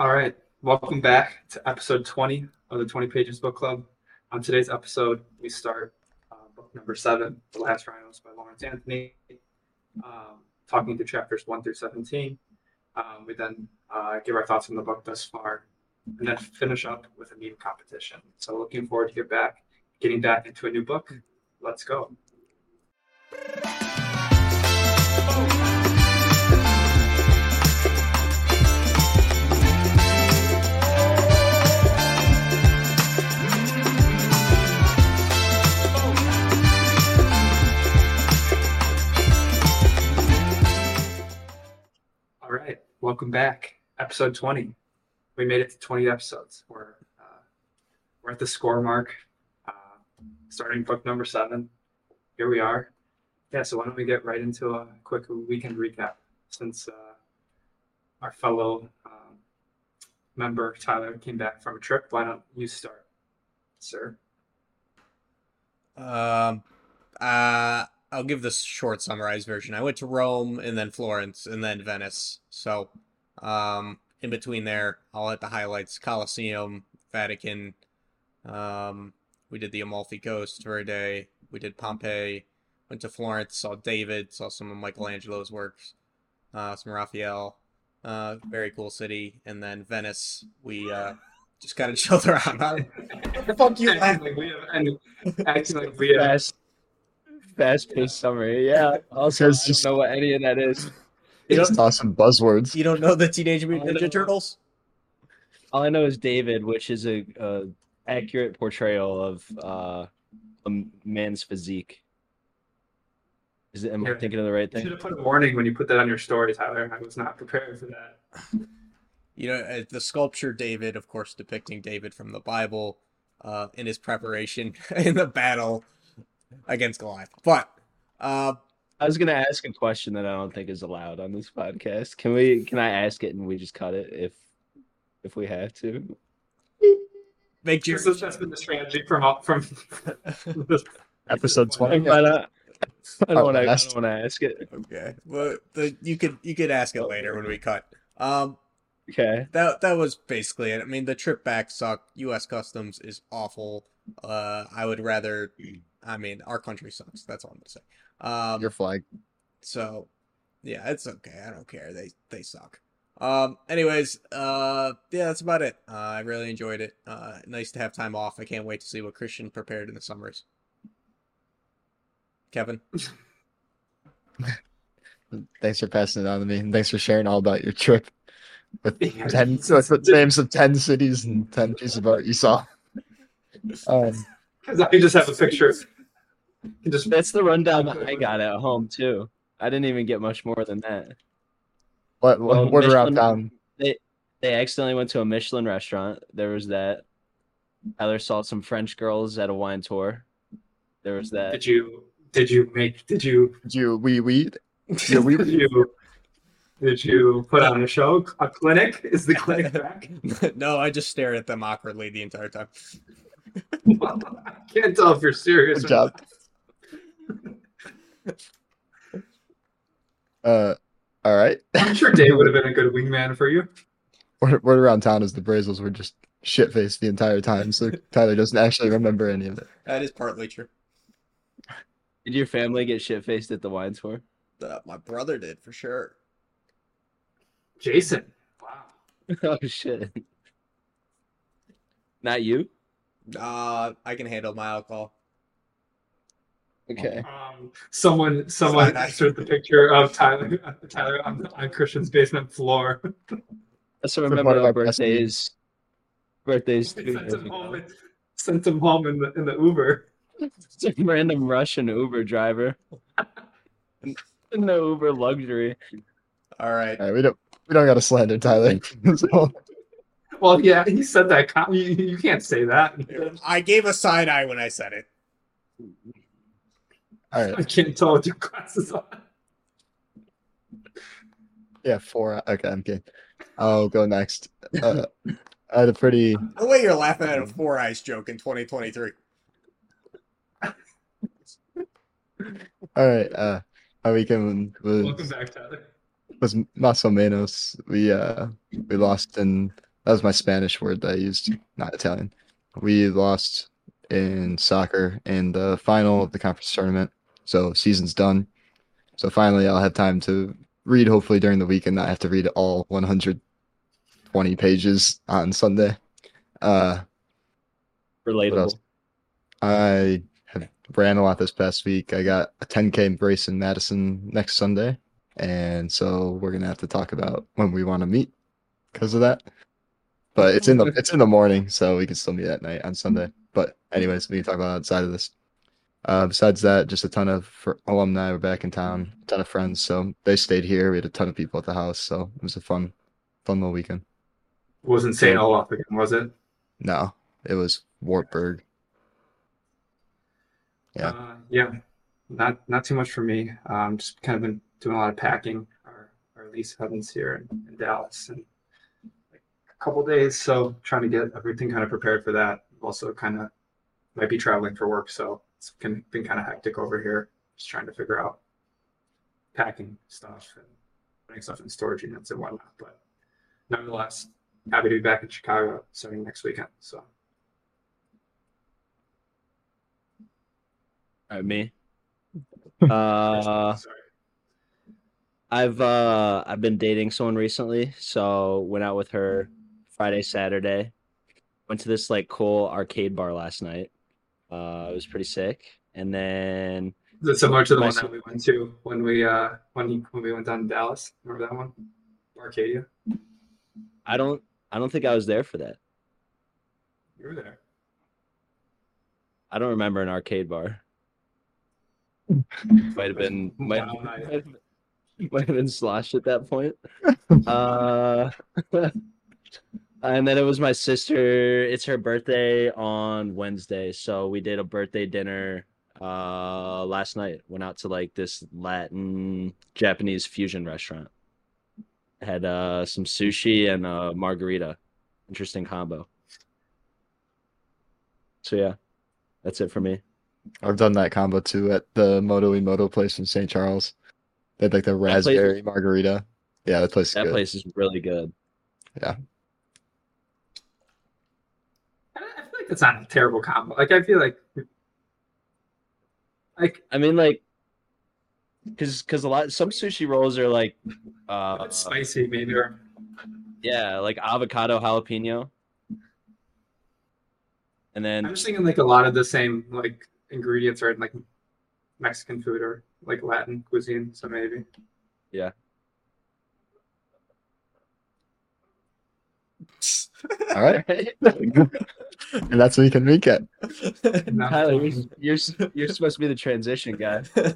All right, welcome back to episode 20 of the 20 Pages Book Club. On today's episode, we start uh, book number seven, The Last Rhinos by Lawrence Anthony, um, talking through chapters 1 through 17. Um, we then uh, give our thoughts on the book thus far, and then finish up with a meme competition. So, looking forward to get back, getting back into a new book. Let's go. All right, welcome back. Episode 20. We made it to 20 episodes. We're uh, we're at the score mark, uh, starting book number seven. Here we are. Yeah, so why don't we get right into a quick weekend recap since uh, our fellow um, member Tyler came back from a trip. Why don't you start, sir? Um, uh, I'll give this short summarized version. I went to Rome and then Florence and then Venice. So, um, in between there, I'll hit the highlights: Colosseum, Vatican. Um, we did the Amalfi Coast for a day. We did Pompeii. Went to Florence, saw David, saw some of Michelangelo's works, uh, some Raphael. Uh, very cool city. And then Venice, we uh, just kind of chilled around. Fuck you! Acting like we have, and acting like we have. Fast, fast paced summary. Yeah. Also, Guys, I don't just- know what any of that is. You Just don't, toss some buzzwords. you don't know the Teenage Mutant I know. Ninja Turtles? All I know is David, which is a, a accurate portrayal of uh, a man's physique. Is it? Am I thinking of the right thing? You should have put a warning when you put that on your story, Tyler. I was not prepared for that. You know, uh, the sculpture David, of course, depicting David from the Bible uh, in his preparation in the battle against Goliath. But uh, I was gonna ask a question that I don't think is allowed on this podcast. Can we? Can I ask it and we just cut it if if we have to? make sure. This has been the strategy from from Episode 20. Why not? I Oh, don't want to. I don't want to ask it. Okay. Well, the, you could you could ask it later when we cut. Um, Okay. that that was basically it. I mean, the trip back sucked. U.S. Customs is awful. Uh, I would rather. I mean, our country sucks. That's all I'm gonna say. Um, Your flag. So, yeah, it's okay. I don't care. They they suck. Um. Anyways, uh, yeah, that's about it. Uh, I really enjoyed it. Uh, nice to have time off. I can't wait to see what Christian prepared in the summers. Kevin, Thanks for passing it on to me. And thanks for sharing all about your trip with Yeah. 10 with the names of 10 cities and 10 pieces of art you saw. Um, because I just have a picture. Just That's the rundown that I got at home too. I didn't even get much more than that. what, Well, what, what around Michelin- town? They accidentally went to a Michelin restaurant. There was that. Tyler saw some French girls at a wine tour. There was that. did you did you make did you Did you we we yeah, we did you did you put on a show a clinic is the clinic back no, I just stared at them awkwardly the entire time. I can't tell if you're serious Good job. uh all right. not. I'm sure Dave would have been a good wingman for you Word, word around town is the Brazils were just shit faced the entire time, so Tyler doesn't actually remember any of it. That is partly true. Did your family get shit faced at the wine tour? Uh, my brother did for sure. Jason wow oh shit. Not you? Uh, I can handle my alcohol. Okay. um, someone someone answered the picture of Tyler Tyler on, on Christian's basement floor So part remember of our our press meeting. birthdays. Birthdays sent him home in, sent him home in the in the Uber Some random Russian Uber driver. In the Uber luxury. All right. All right, we don't we don't got to slander Tyler. So, well yeah he said that you, you can't say that I gave a side eye when I said it. all I can't tell with your glasses on yeah, four. Okay, I'm kidding. I'll go next. Uh, I had a pretty The way you're laughing at a four eyes joke in 2023. all right. Uh, my weekend was welcome back Tyler was más o menos. We uh we lost in That was my Spanish word that I used, not Italian. We lost in soccer in the final of the conference tournament. So season's done. So finally I'll have time to read hopefully during the week and not have to read all 120 pages on Sunday. Uh Relatable. I have ran a lot this past week. I got a 10k race in Madison next Sunday, and so we're gonna have to talk about when we want to meet because of that. But it's in the it's in the morning, so we can still meet at night on Sunday. But anyways, we can talk about outside of this. Uh, besides that, just a ton of alumni were back in town, a ton of friends, so they stayed here. We had a ton of people at the house, so it was a fun, fun little weekend. Wasn't St. Olaf again, was it? No, it was Wartburg. Yeah. Uh, yeah. Not not too much for me. Um, just kind of been doing a lot of packing. Our our lease heavens here in, in Dallas and couple days, so trying to get everything kind of prepared for that. Also, kind of might be traveling for work, so it's been, been kind of hectic over here. Just trying to figure out packing stuff and putting stuff in storage units and whatnot. But nonetheless, happy to be back in Chicago starting next weekend. So All right, me. Uh, sorry. I've uh I've been dating someone recently, so went out with her Friday, Saturday. Went to this like cool arcade bar last night. Uh, it was pretty sick. And then Is it similar to the one that we went to when we uh when he, when we went down to Dallas? Remember that one? Arcadia. I don't I don't think I was there for that. You were there. I don't remember an arcade bar. Might have been might, might, have, might have been sloshed at that point. Uh, and then it was my sister. It's her birthday on Wednesday, so we did a birthday dinner uh last night. Went out to like this Latin Japanese fusion restaurant. Had uh some sushi and a margarita. Interesting combo. So yeah, that's it for me. I've done that combo too at the Moto e Moto place in St. Charles. They had like the place raspberry margarita. Yeah, that place is That good. place is really good. I I feel like that's not a terrible combo. Like I feel like like I mean, like, because because a lot some sushi rolls are like, uh, spicy maybe or yeah, like avocado jalapeno, and then I'm just thinking like a lot of the same like ingredients are in like Mexican food or like Latin cuisine. So maybe. All right. and that's what you can recap. No. Tyler, you're, you're you're supposed to be the transition guy. well,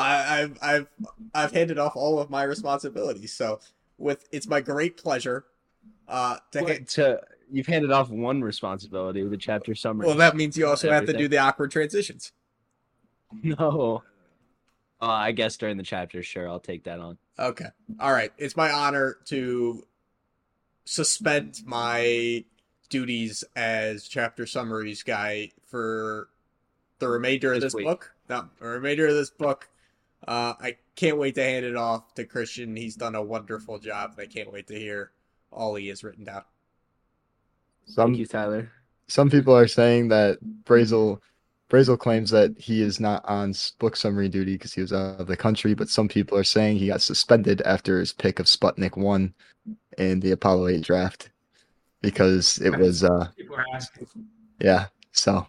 I, I've I've I've handed off all of my responsibilities, so with it's my great pleasure uh, to hand. Wait, to you've handed off one responsibility, with the chapter summary. Well, that means you also have to do the awkward transitions. no. Uh, I guess during the chapter, sure, I'll take that on. Okay. All right. It's my honor to suspend my duties as chapter summaries guy for the remainder of This this book. No, the remainder of this book. Uh, I can't wait to hand it off to Christian. He's done a wonderful job, and I can't wait to hear all he has written down. Some Thank you, Tyler. some people are saying that Brazel Brazel claims that he is not on book summary duty because he was out of the country, but some people are saying he got suspended after his pick of Sputnik one in the Apollo 8 draft because it was uh People are asking. yeah. So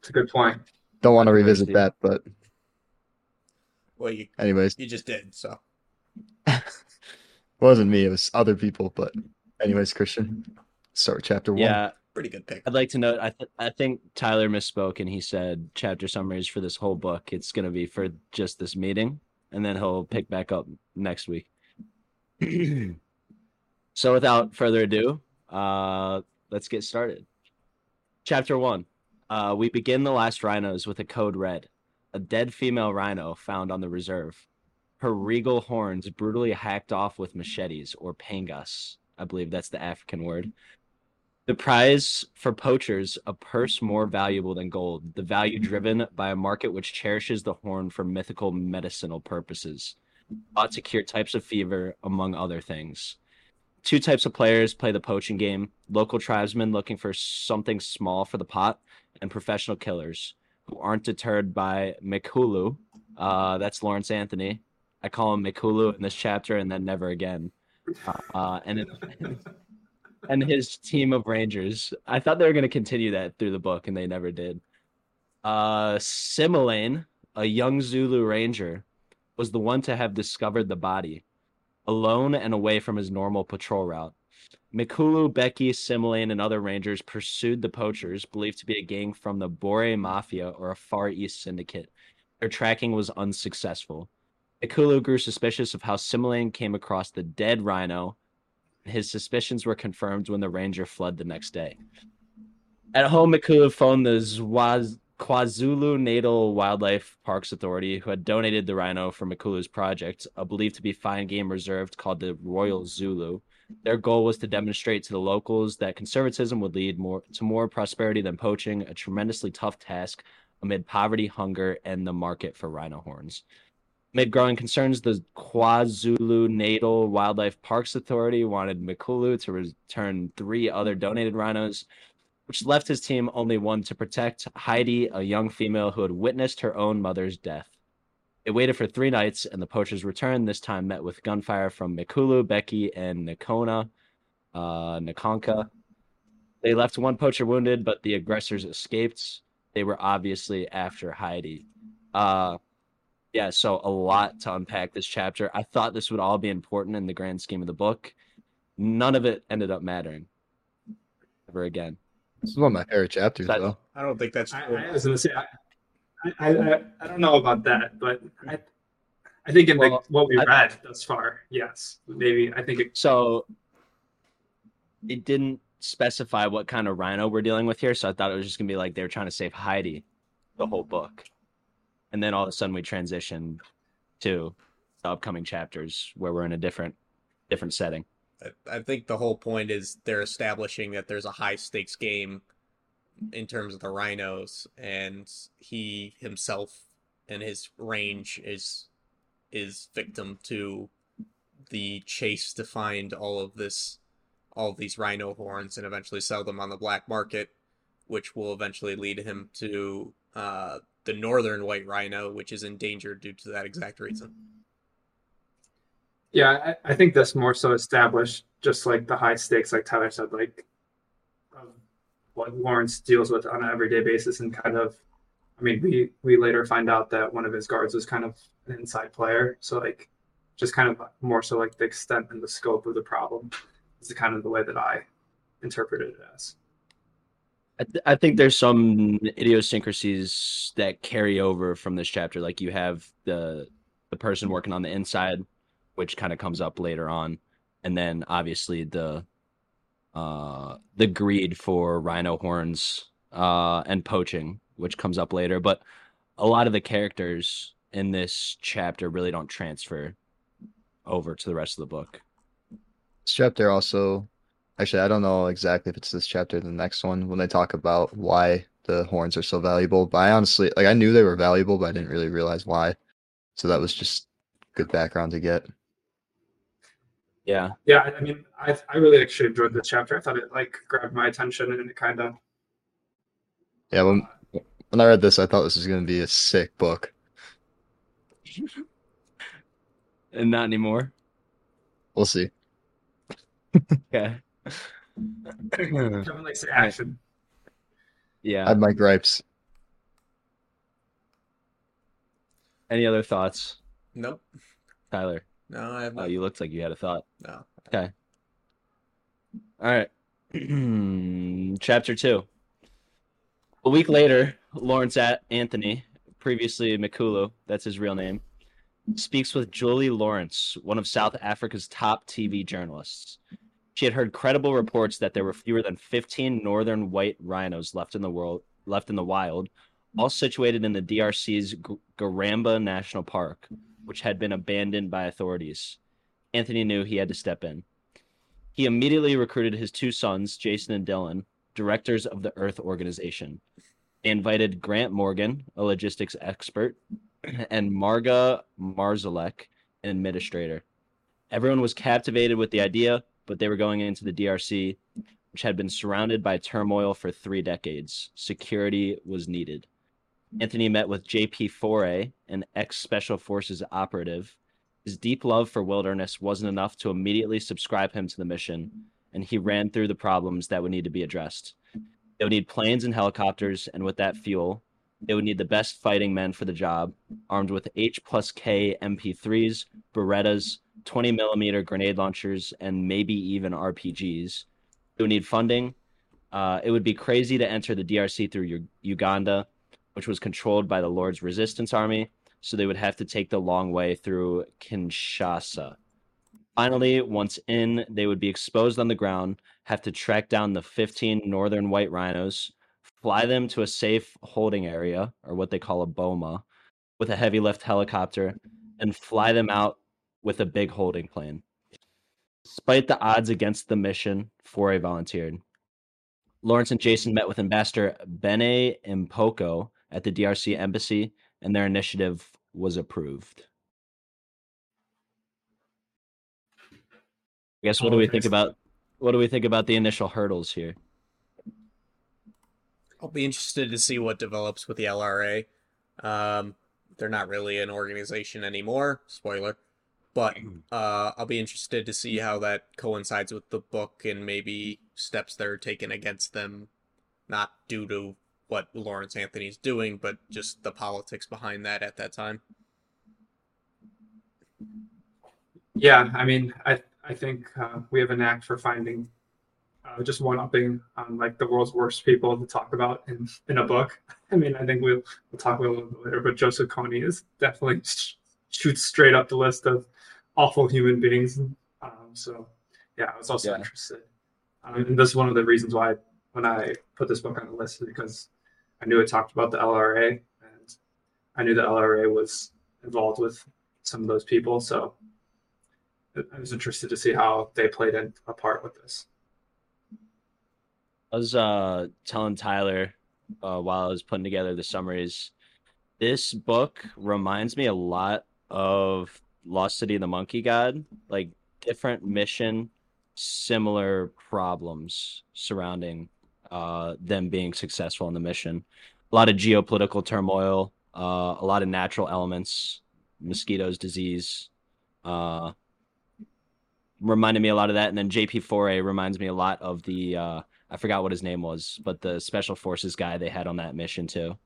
It's a good point. don't want to revisit Controversy. that, but Well, you anyways, you just did so. it wasn't me, it was other people, but anyways, Christian. Start chapter one. Yeah, Pretty good pick. I'd like to note. I th- I think Tyler misspoke, and he said chapter summaries for this whole book. It's going to be for just this meeting, and then he'll pick back up next week. so, without further ado, uh, let's get started. Chapter one. Uh, we begin the last rhinos with a code red, a dead female rhino found on the reserve. Her regal horns brutally hacked off with machetes or pangas. I believe that's the African word. The prize for poachers, a purse more valuable than gold, the value driven by a market which cherishes the horn for mythical medicinal purposes, thought to cure types of fever, among other things. Two types of players play the poaching game local tribesmen looking for something small for the pot, and professional killers who aren't deterred by Mikulu. Uh, that's Lawrence Anthony. I call him Mikulu in this chapter and then never again. Uh, and and his team of rangers. I thought they were going to continue that through the book, and they never did. Uh, Similane, a young Zulu ranger, was the one to have discovered the body, alone and away from his normal patrol route. Mikulu, Becky, Similane, and other rangers pursued the poachers, believed to be a gang from the Boer Mafia or a Far East syndicate. Their tracking was unsuccessful. Mikulu grew suspicious of how Similane came across the dead rhino. His suspicions were confirmed when the ranger fled the next day. At home, Mikulu phoned the Zwaz- KwaZulu Natal Wildlife Parks Authority, who had donated the rhino for Mikulu's project, a believed to be fine game reserve called the Royal Zulu. Their goal was to demonstrate to the locals that conservatism would lead more to more prosperity than poaching, a tremendously tough task amid poverty, hunger, and the market for rhino horns. Amid growing concerns, the KwaZulu Natal Wildlife Parks Authority wanted Mikulu to return three other donated rhinos, which left his team only one to protect Heidi, a young female who had witnessed her own mother's death. They waited for three nights, and the poachers returned, this time met with gunfire from Mikulu, Becky, and Nakona, uh, Nakonka. They left one poacher wounded, but the aggressors escaped. They were obviously after Heidi. Uh, yeah, so a lot to unpack this chapter. I thought this would all be important in the grand scheme of the book. None of it ended up mattering ever again. This is one of my favorite chapters, That- though. I don't think that's I. I was gonna say, I, I, I, I don't know about that, but I, I think in Well, the, what we I- read thus far, yes, maybe I think it, So it didn't specify what kind of rhino we're dealing with here, so I thought it was just gonna be like they were trying to save Heidi the whole book. And then all of a sudden we transition to the upcoming chapters where we're in a different different setting. I- think the whole point is they're establishing that there's a high stakes game in terms of the rhinos, and he himself and his range is is victim to the chase to find all of this all of these rhino horns and eventually sell them on the black market, which will eventually lead him to uh, the northern white rhino, which is endangered due to that exact reason. Yeah, I, I think this more so established just like the high stakes, like Tyler said, like of what Lawrence deals with on an everyday basis, and kind of, I mean, we we later find out that one of his guards was kind of an inside player, so like, just kind of more so like the extent and the scope of the problem is the kind of the way that I interpreted it as. I, th- I think there's some idiosyncrasies that carry over from this chapter. Like you have the the person working on the inside, which kind of comes up later on, and then obviously the uh the greed for rhino horns uh and poaching, which comes up later. But a lot of the characters in this chapter really don't transfer over to the rest of the book. This chapter also, actually, I don't know exactly if it's this chapter or the next one when they talk about why the horns are so valuable. But I honestly, like, I knew they were valuable, but I didn't really realize why. So that was just good background to get. Yeah. Yeah, I- I mean, I I really actually enjoyed this chapter. I thought it like grabbed my attention and it kind of Yeah, when when I read this, I thought this was going to be a sick book. And not anymore. We'll see. Okay. Kevin likes the action. Yeah. I yeah. have my gripes. Any other thoughts, Nope. Tyler? No, I have oh, not. Oh, you looked like you had a thought. No. Okay. All right. Chapter two. A week later, Lawrence at Anthony, previously Mikulu, that's his real name, speaks with Julie Lawrence, one of South Africa's top TV journalists. She had heard credible reports that there were fewer than 15 northern white rhinos left in the world, left in the wild, all situated in the DRC's G- Garamba National Park, which had been abandoned by authorities. Anthony knew he had to step in. He immediately recruited his two sons, Jason and Dylan, directors of the Earth Organization. They invited Grant Morgan, a logistics expert, and Marga Marzalek, an administrator. Everyone was captivated with the idea, but they were going into the DRC, which had been surrounded by turmoil for three decades. Security was needed. Anthony met with JP Foray, an ex Special Forces operative. His deep love for wilderness wasn't enough to immediately subscribe him to the mission, and he ran through the problems that would need to be addressed. They would need planes and helicopters, and with that fuel, they would need the best fighting men for the job, armed with H plus K MP3s, Berettas, 20 millimeter grenade launchers, and maybe even RPGs. They would need funding. Uh, it would be crazy to enter the DRC through U- Uganda, which was controlled by the Lord's Resistance Army, so they would have to take the long way through Kinshasa. Finally, once in, they would be exposed on the ground, have to track down the 15 northern white rhinos, fly them to a safe holding area, or what they call a boma, with a heavy lift helicopter, and fly them out with a big holding plane. Despite the odds against the mission, Foray volunteered. Lawrence and Jason met with Ambassador Bene M'Poko at the DRC embassy, and their initiative was approved. I guess what do we think about what do we think about the initial hurdles here? I'll be interested to see what develops with the LRA. Um, they're not really an organization anymore. Spoiler. But uh, I'll be interested to see how that coincides with the book and maybe steps that are taken against them, not due to what Lawrence Anthony's doing, but just the politics behind that at that time. Yeah, I mean, I I think uh, we have a knack for finding uh, just one upping on like the world's worst people to talk about in in a book. I mean, I think we'll we'll talk about a little bit later, but Joseph Kony is definitely sh- shoots straight up the list of awful human beings. Um, so yeah, I was also Yeah. interested, um, and this is one of the reasons why when I put this book on the list is because I knew it talked about the LRA, and I knew the LRA was involved with some of those people, so I was interested to see how they played in a part with this. I was uh, telling Tyler uh, while I was putting together the summaries. This book reminds me a lot of Lost City of the Monkey God, like different mission, similar problems surrounding uh, them being successful in the mission. A lot of geopolitical turmoil, uh, a lot of natural elements, mosquitoes, disease. Uh, reminded me a lot of that, and then JP Foray reminds me a lot of the uh, I forgot what his name was, but the special forces guy they had on that mission too.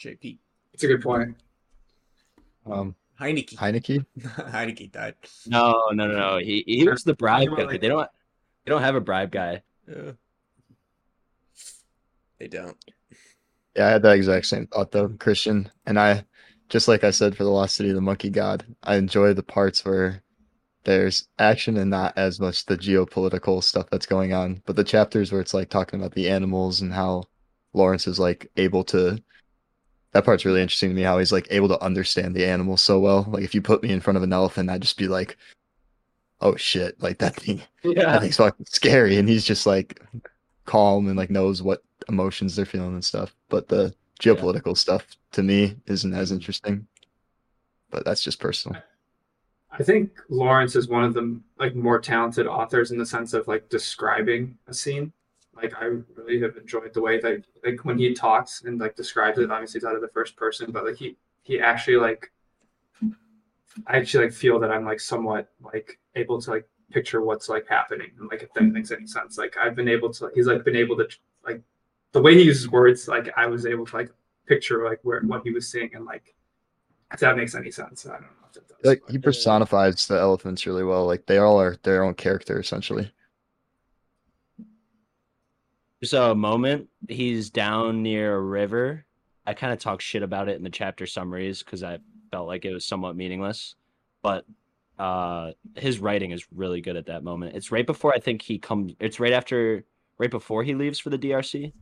JP It's a good point. Um, Heineke. Heineke. Heineke died. No, no, no, no. He he was the bribe guy. like- They don't they don't have a bribe guy. Yeah. They don't. Yeah, I had that exact same thought though, Christian. And I, just like I said for the Lost City of the Monkey God, I enjoy the parts where there's action and not as much the geopolitical stuff that's going on, but the chapters where it's like talking about the animals and how Lawrence is like able to. That part's really interesting to me. How he's like able to understand the animals so well. Like if you put me in front of an elephant, I'd just be like, "Oh shit!" Like that thing. That thing's fucking scary, and he's just like calm and like knows what emotions they're feeling and stuff. But the geopolitical stuff to me isn't as interesting. But that's just personal. I think Lawrence is one of the like more talented authors in the sense of like describing a scene. Like I really have enjoyed the way that like when he talks and like describes it. Obviously, it's out of the first person, but like he he actually like I actually like feel that I'm like somewhat like able to like picture what's like happening and like if that makes any sense. Like I've been able to he's like been able to like the way he uses words. Like I was able to like picture like where what he was seeing and like if that makes any sense. I don't know if it does. Like he personifies the elephants really well. Like they all are their own character essentially. There's a moment he's down near a river. I kind of talk shit about it in the chapter summaries because I felt like it was somewhat meaningless. But uh, his writing is really good at that moment. It's right before I think he comes. It's right after, right before he leaves for the DRC.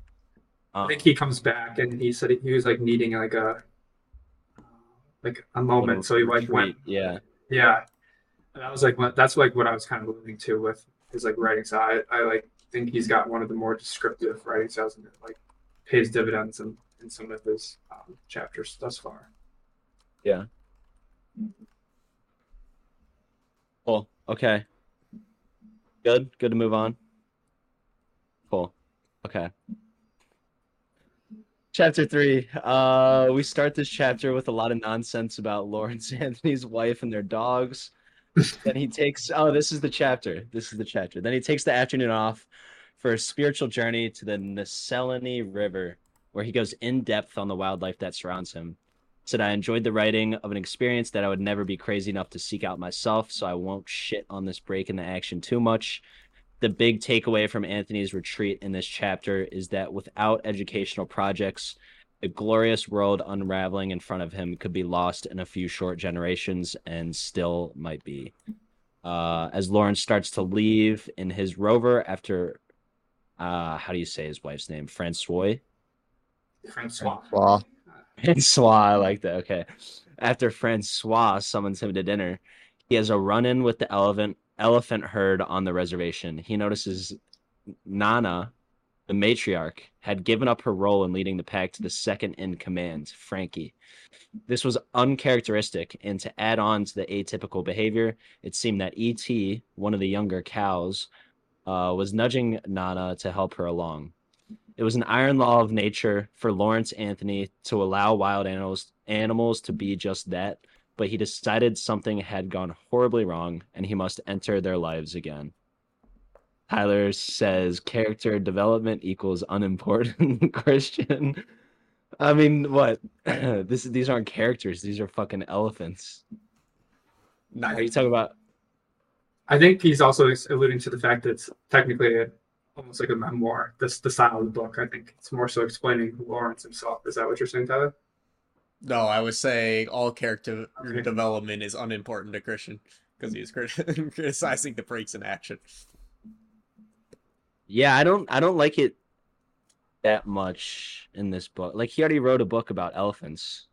I Um, think he comes back and he said he was like needing like a like a moment. So he like went, Yeah, yeah. And I was like, what, that's like what I was kind of alluding to with his like writing style. I, I like think he's got one of the more descriptive writing styles and it like pays dividends in, in some of his um, chapters thus far. Yeah. Cool. Okay. Good. Good to move on. Cool. Okay. Chapter three. Uh, we start this chapter with a lot of nonsense about Lawrence Anthony's wife and their dogs. then he takes. Oh, this is the chapter. This is the chapter. Then he takes the afternoon off for a spiritual journey to the Nseleni River, where he goes in depth on the wildlife that surrounds him. Said I enjoyed the writing of an experience that I would never be crazy enough to seek out myself, so I won't shit on this break in the action too much the big takeaway from Anthony's retreat in this chapter is that without educational projects, a glorious world unraveling in front of him could be lost in a few short generations and still might be. Uh, as Lawrence starts to leave in his rover after, uh, how do you say his wife's name? Francois? Francois. Wow. Francois, I like that. Okay. After Francois summons him to dinner, he has a run in with the elephant elephant herd on the reservation. He notices Nana, the matriarch, had given up her role in leading the pack to the second in command, Frankie. This was uncharacteristic, and to add on to the atypical behavior, it seemed that E.T., one of the younger cows, uh, was nudging Nana to help her along. It was an iron law of nature for Lawrence Anthony to allow wild animals animals to be just that, but he decided something had gone horribly wrong and he must enter their lives again. Tyler says character development equals unimportant Christian. I mean, what? this these aren't characters. These are fucking elephants. Are you talking about? I think he's also alluding to the fact that it's technically a, almost like a memoir. This the style of the book. I think it's more so explaining Lawrence himself. Is that what you're saying, Tyler? No, I was saying all character Okay. development is unimportant to Christian because he's crit- criticizing the breaks in action. Yeah, I don't. I don't like it that much in this book. Like he already wrote a book about elephants.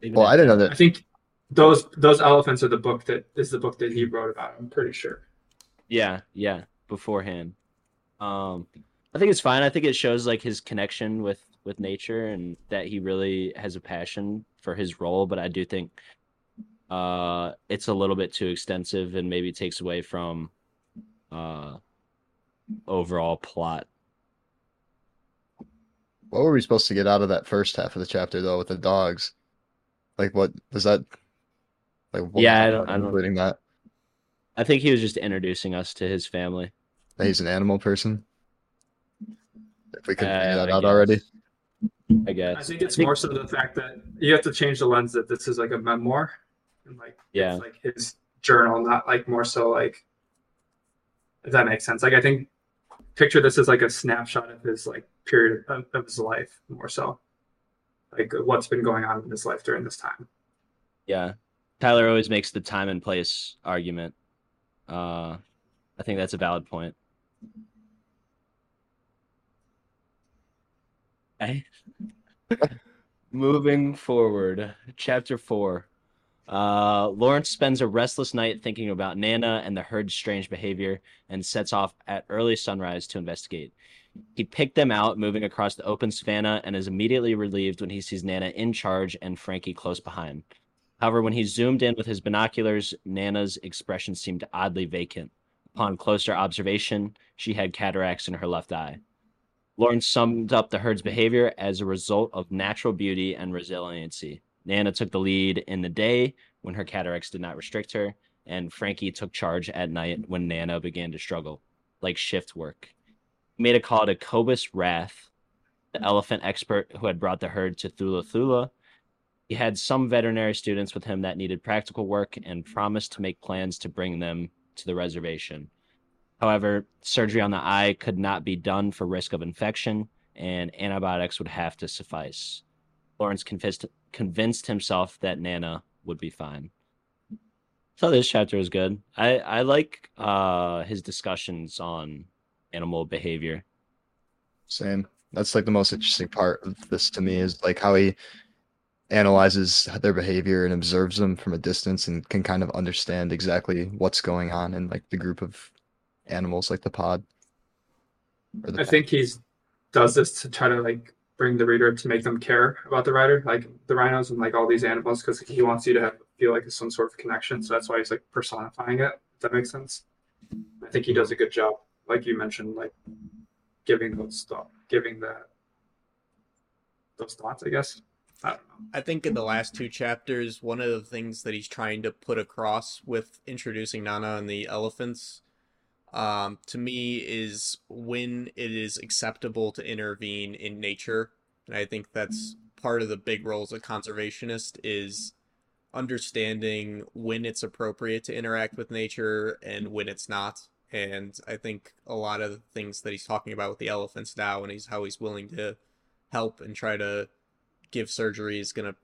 Even Well, I didn't know that. I think those those elephants are the book that is the book that he wrote about. I'm pretty sure. Yeah, yeah, beforehand. Um, I think it's fine. I think it shows like his connection with with nature and that he really has a passion for his role. But I do think uh, it's a little bit too extensive and maybe takes away from uh, overall plot. What were we supposed to get out of that first half of the chapter though with the dogs? Like what was that? Like what Yeah, I don't- I don't- including that I think he was just introducing us to his family. that he's an animal person. If we could Uh, figure that I out guess. already. I guess. I think it's more so the fact that you have to change the lens that this is like a memoir, and like Yeah. like his journal, not like more so like if that makes sense. Like I think picture this as like a snapshot of his like period of, of his life, more so like what's been going on in his life during this time. Yeah. Tyler always makes the time and place argument. Uh, I think that's a valid point. Okay. Moving forward, chapter four. Uh, Lawrence spends a restless night thinking about Nana and the herd's strange behavior and sets off at early sunrise to investigate. He picked them out, moving across the open savannah, and is immediately relieved when he sees Nana in charge and Frankie close behind. However, when he zoomed in with his binoculars, Nana's expression seemed oddly vacant. Upon closer observation, she had cataracts in her left eye. Lawrence summed up the herd's behavior as a result of natural beauty and resiliency. Nana took the lead in the day when her cataracts did not restrict her, and Frankie took charge at night when Nana began to struggle, like shift work. He made a call to Cobus Raath, the elephant expert who had brought the herd to Thula Thula, he had some veterinary students with him that needed practical work and promised to make plans to bring them to the reservation. However, surgery on the eye could not be done for risk of infection, and antibiotics would have to suffice. Lawrence convinced, convinced himself that Nana would be fine. So this chapter is good. I, I like uh, his discussions on animal behavior. Same. That's like the most interesting part of this to me is like how he analyzes their behavior and observes them from a distance and can kind of understand exactly what's going on in like the group of animals like the pod. Or the I think he's does this to try to like bring the reader to make them care about the writer, like the rhinos and like all these animals, because he wants you to have, feel like some sort of connection. So that's why he's like personifying it. If that makes sense. I think he does a good job, like you mentioned, like giving those thought, giving that those thoughts. I guess I. I think in the last two chapters, one of the things that he's trying to put across with introducing Nana and the elephants, um, to me, is when it is acceptable to intervene in nature. And I think that's part of the big role as a conservationist is understanding when it's appropriate to interact with nature and when it's not. And I think a lot of the things that he's talking about with the elephants now and he's how he's willing to help and try to give surgery is going to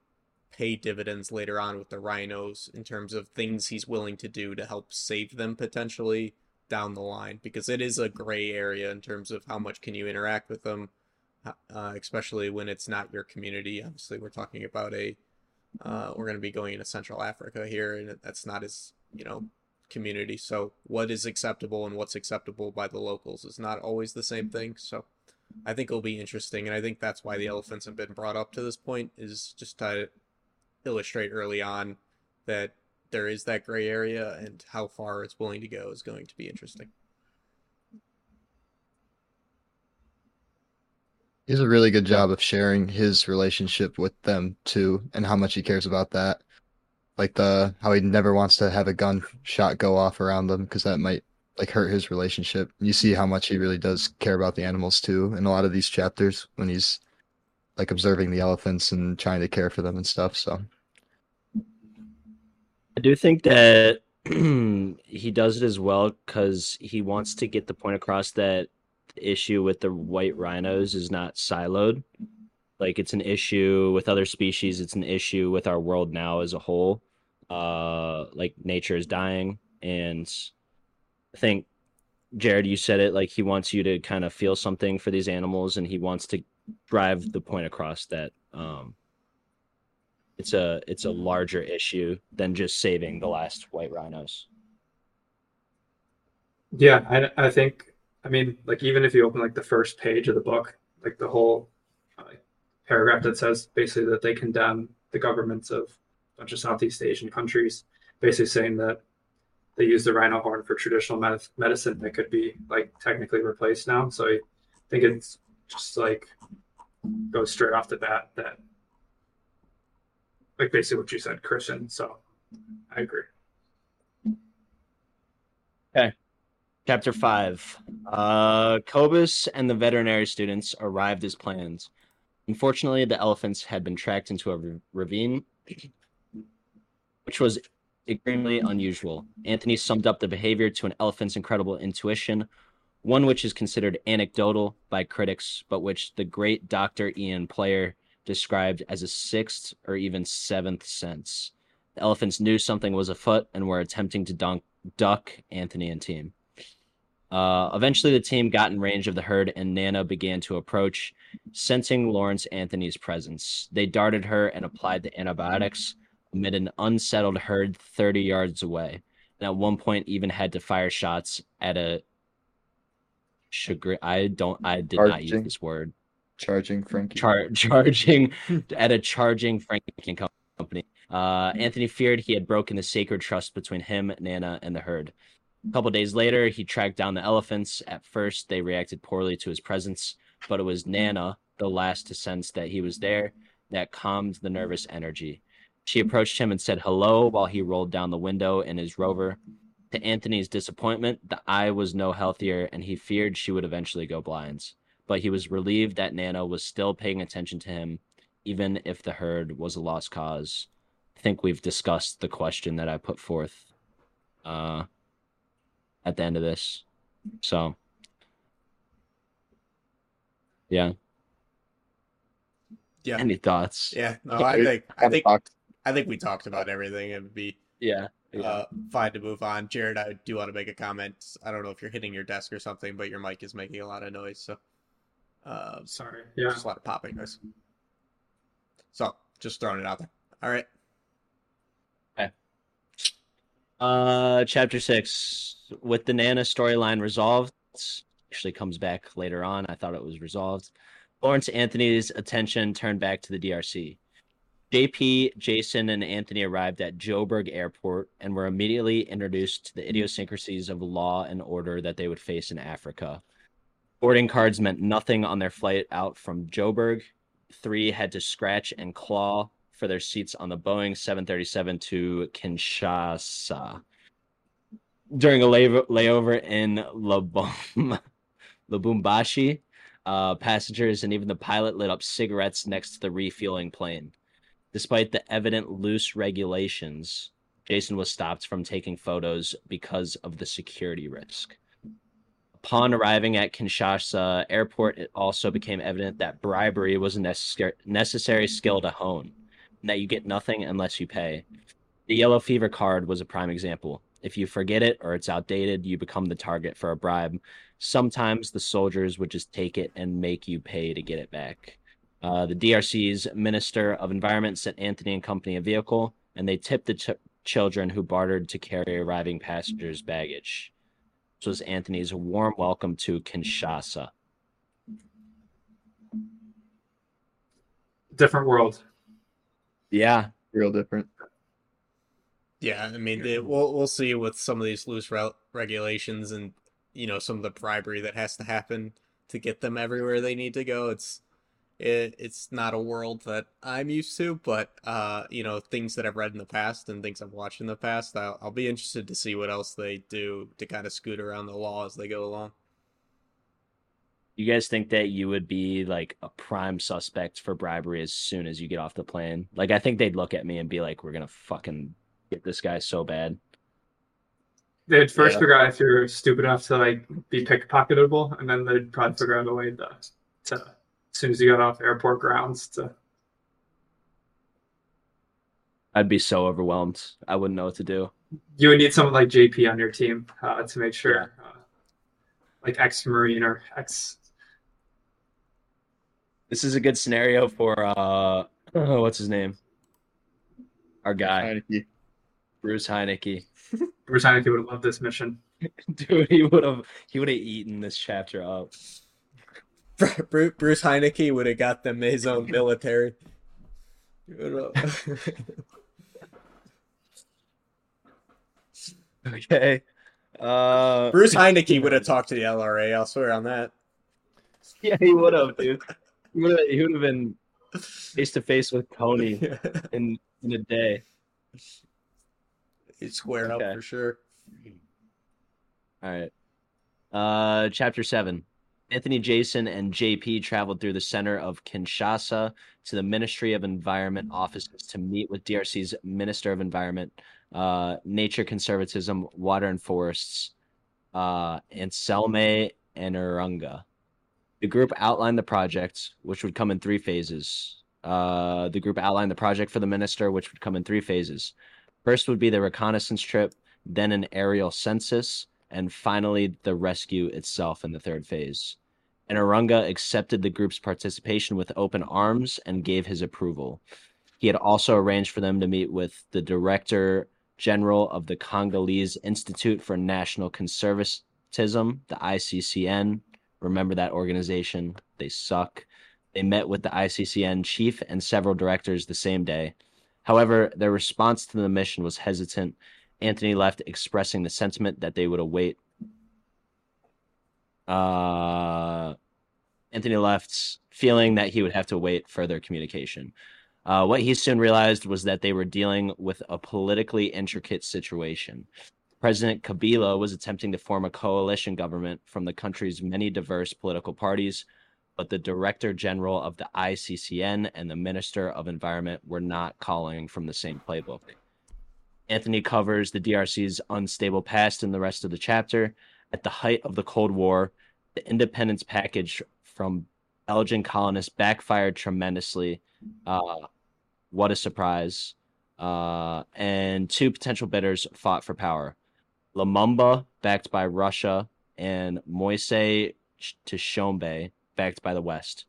pay dividends later on with the rhinos in terms of things he's willing to do to help save them potentially down the line because it is a gray area in terms of how much can you interact with them uh, especially when it's not your community. Obviously we're talking about a uh, we're going to be going into central africa here and that's not as you know community. So what is acceptable and what's acceptable by the locals is not always the same thing. So I think it'll be interesting, and I think that's why the elephants have been brought up to this point is just to illustrate early on that there is that gray area, and how far it's willing to go is going to be interesting. He does a really good job of sharing his relationship with them too, and how much he cares about that. Like the how he never wants to have a gunshot go off around them because that might like hurt his relationship. You see how much he really does care about the animals too in a lot of these chapters when he's like observing the elephants and trying to care for them and stuff. So I do think that he does it as well because he wants to get the point across that the issue with the white rhinos is not siloed. Like it's an issue with other species, it's an issue with our world now as a whole. Uh like nature is dying and I think Jared, you said it like he wants you to kind of feel something for these animals, and he wants to drive the point across that um, it's a it's a larger issue than just saving the last white rhinos. Yeah, I I think I mean like even if you open like the first page of the book, like the whole uh, paragraph that says basically that they condemn the governments of a bunch of Southeast Asian countries, basically saying that they use the rhino horn for traditional med- medicine that could be like technically replaced now. So I think it's just like goes straight off the bat that like basically what you said, Christian. So I agree. Okay. Chapter five. Uh Cobus and the veterinary students arrived as planned. Unfortunately, the elephants had been tracked into a ravine, which was extremely unusual. Anthony summed up the behavior to an elephant's incredible intuition, one which is considered anecdotal by critics, but which the great Dr. Ian Player described as a sixth or even seventh sense. The elephants knew something was afoot and were attempting to dunk, duck Anthony and team. Uh, eventually, the team got in range of the herd, and Nana began to approach, sensing Lawrence Anthony's presence. They darted her and applied the antibiotics amid an unsettled herd 30 yards away, and at one point even had to fire shots at a sugar. I don't. I did charging. not use this word. Charging Frankie. Char- charging at a charging Frankie company. Uh, Anthony feared he had broken the sacred trust between him, Nana, and the herd. A couple days later, he tracked down the elephants. At first, they reacted poorly to his presence, but it was Nana, the last to sense that he was there, that calmed the nervous energy. She approached him and said hello while he rolled down the window in his rover. To Anthony's disappointment, the eye was no healthier and he feared she would eventually go blind. But he was relieved that Nana was still paying attention to him, even if the herd was a lost cause. I think we've discussed the question that I put forth uh, at the end of this. So, yeah. Yeah. Any thoughts? Yeah. No, I think I think I think we talked about everything. It would be yeah, yeah. Uh, fine to move on. Jared, I do want to make a comment. I don't know if you're hitting your desk or something, but your mic is making a lot of noise. So, uh, sorry. Yeah, just a lot of popping noise. So, just throwing it out there. All right. Okay. Uh, chapter six with the Nana storyline resolved. Actually, comes back later on. I thought it was resolved. Lawrence Anthony's attention turned back to the DRC. JP, Jason, and Anthony arrived at Joburg Airport and were immediately introduced to the idiosyncrasies of law and order that they would face in Africa. Boarding cards meant nothing on their flight out from Joburg. Three had to scratch and claw for their seats on the Boeing 737 to Kinshasa. During a lay- layover in Lubum- Lubumbashi, uh, passengers and even the pilot lit up cigarettes next to the refueling plane. Despite the evident loose regulations, Jason was stopped from taking photos because of the security risk. Upon arriving at Kinshasa airport, it also became evident that bribery was a necessary, necessary skill to hone, and that you get nothing unless you pay. The yellow fever card was a prime example. If you forget it or it's outdated, you become the target for a bribe. Sometimes the soldiers would just take it and make you pay to get it back. Uh, the DRC's Minister of Environment sent Anthony and company a vehicle, and they tipped the ch- children who bartered to carry arriving passengers' baggage. This was Anthony's warm welcome to Kinshasa. Different world. Yeah, Real different. Yeah, I mean, it, we'll we'll see with some of these loose re- regulations and you know some of the bribery that has to happen to get them everywhere they need to go. It's it, it's not a world that I'm used to, but uh, you know things that I've read in the past and things I've watched in the past. I'll, I'll be interested to see what else they do to kind of scoot around the law as they go along. You guys think that you would be like a prime suspect for bribery as soon as you get off the plane? Like, I think they'd look at me and be like, "We're gonna fucking get this guy so bad." They'd first Yeah. figure out if you're stupid enough to like be pickpocketable, and then they'd probably figure out a way to, to as soon as you got off airport grounds to I'd be so overwhelmed. I wouldn't know what to do. you would need someone like JP on your team uh, to make sure, uh, like ex Marine or ex. This is a good scenario for uh, what's his name? Our guy, Heineke. Bruce Heineke. Bruce Heineke would have loved this mission. Dude, he would have he would have eaten this chapter up. Bruce, Heineke would have got them his own military. Okay. Uh, Bruce Heineke would have talked to the LRA. I'll swear on that. yeah, he would have, dude. He would have. He would have been face to face with Tony in in a day. He'd square up for sure. All right. Uh, chapter seven. Anthony, Jason, and JP traveled through the center of Kinshasa to the Ministry of Environment offices to meet with DRC's Minister of Environment, uh, Nature Conservatism, Water and Forests, uh, Anselme Enerunga. The group outlined the project, which would come in three phases. Uh, the group outlined the project for the minister, which would come in three phases. First would be the reconnaissance trip, then an aerial census, and finally the rescue itself in the third phase. Enerunga accepted the group's participation with open arms and gave his approval. He had also arranged for them to meet with the director general of the Congolese Institute for National Conservatism, the ICCN. Remember that organization? They suck. They met with the ICCN chief and several directors the same day. However, their response to the mission was hesitant Anthony left expressing the sentiment that they would await. Uh, Anthony left feeling that he would have to wait further communication. Uh, what he soon realized was that they were dealing with a politically intricate situation. President Kabila was attempting to form a coalition government from the country's many diverse political parties, but the Director General of the ICCN and the Minister of Environment were not calling from the same playbook. Anthony covers the DRC's unstable past in the rest of the chapter. At the height of the Cold War, the independence package from Belgian colonists backfired tremendously. Uh, what a surprise. Uh, and two potential bidders fought for power. Lumumba, backed by Russia, and Moise Tshombe, backed by the West.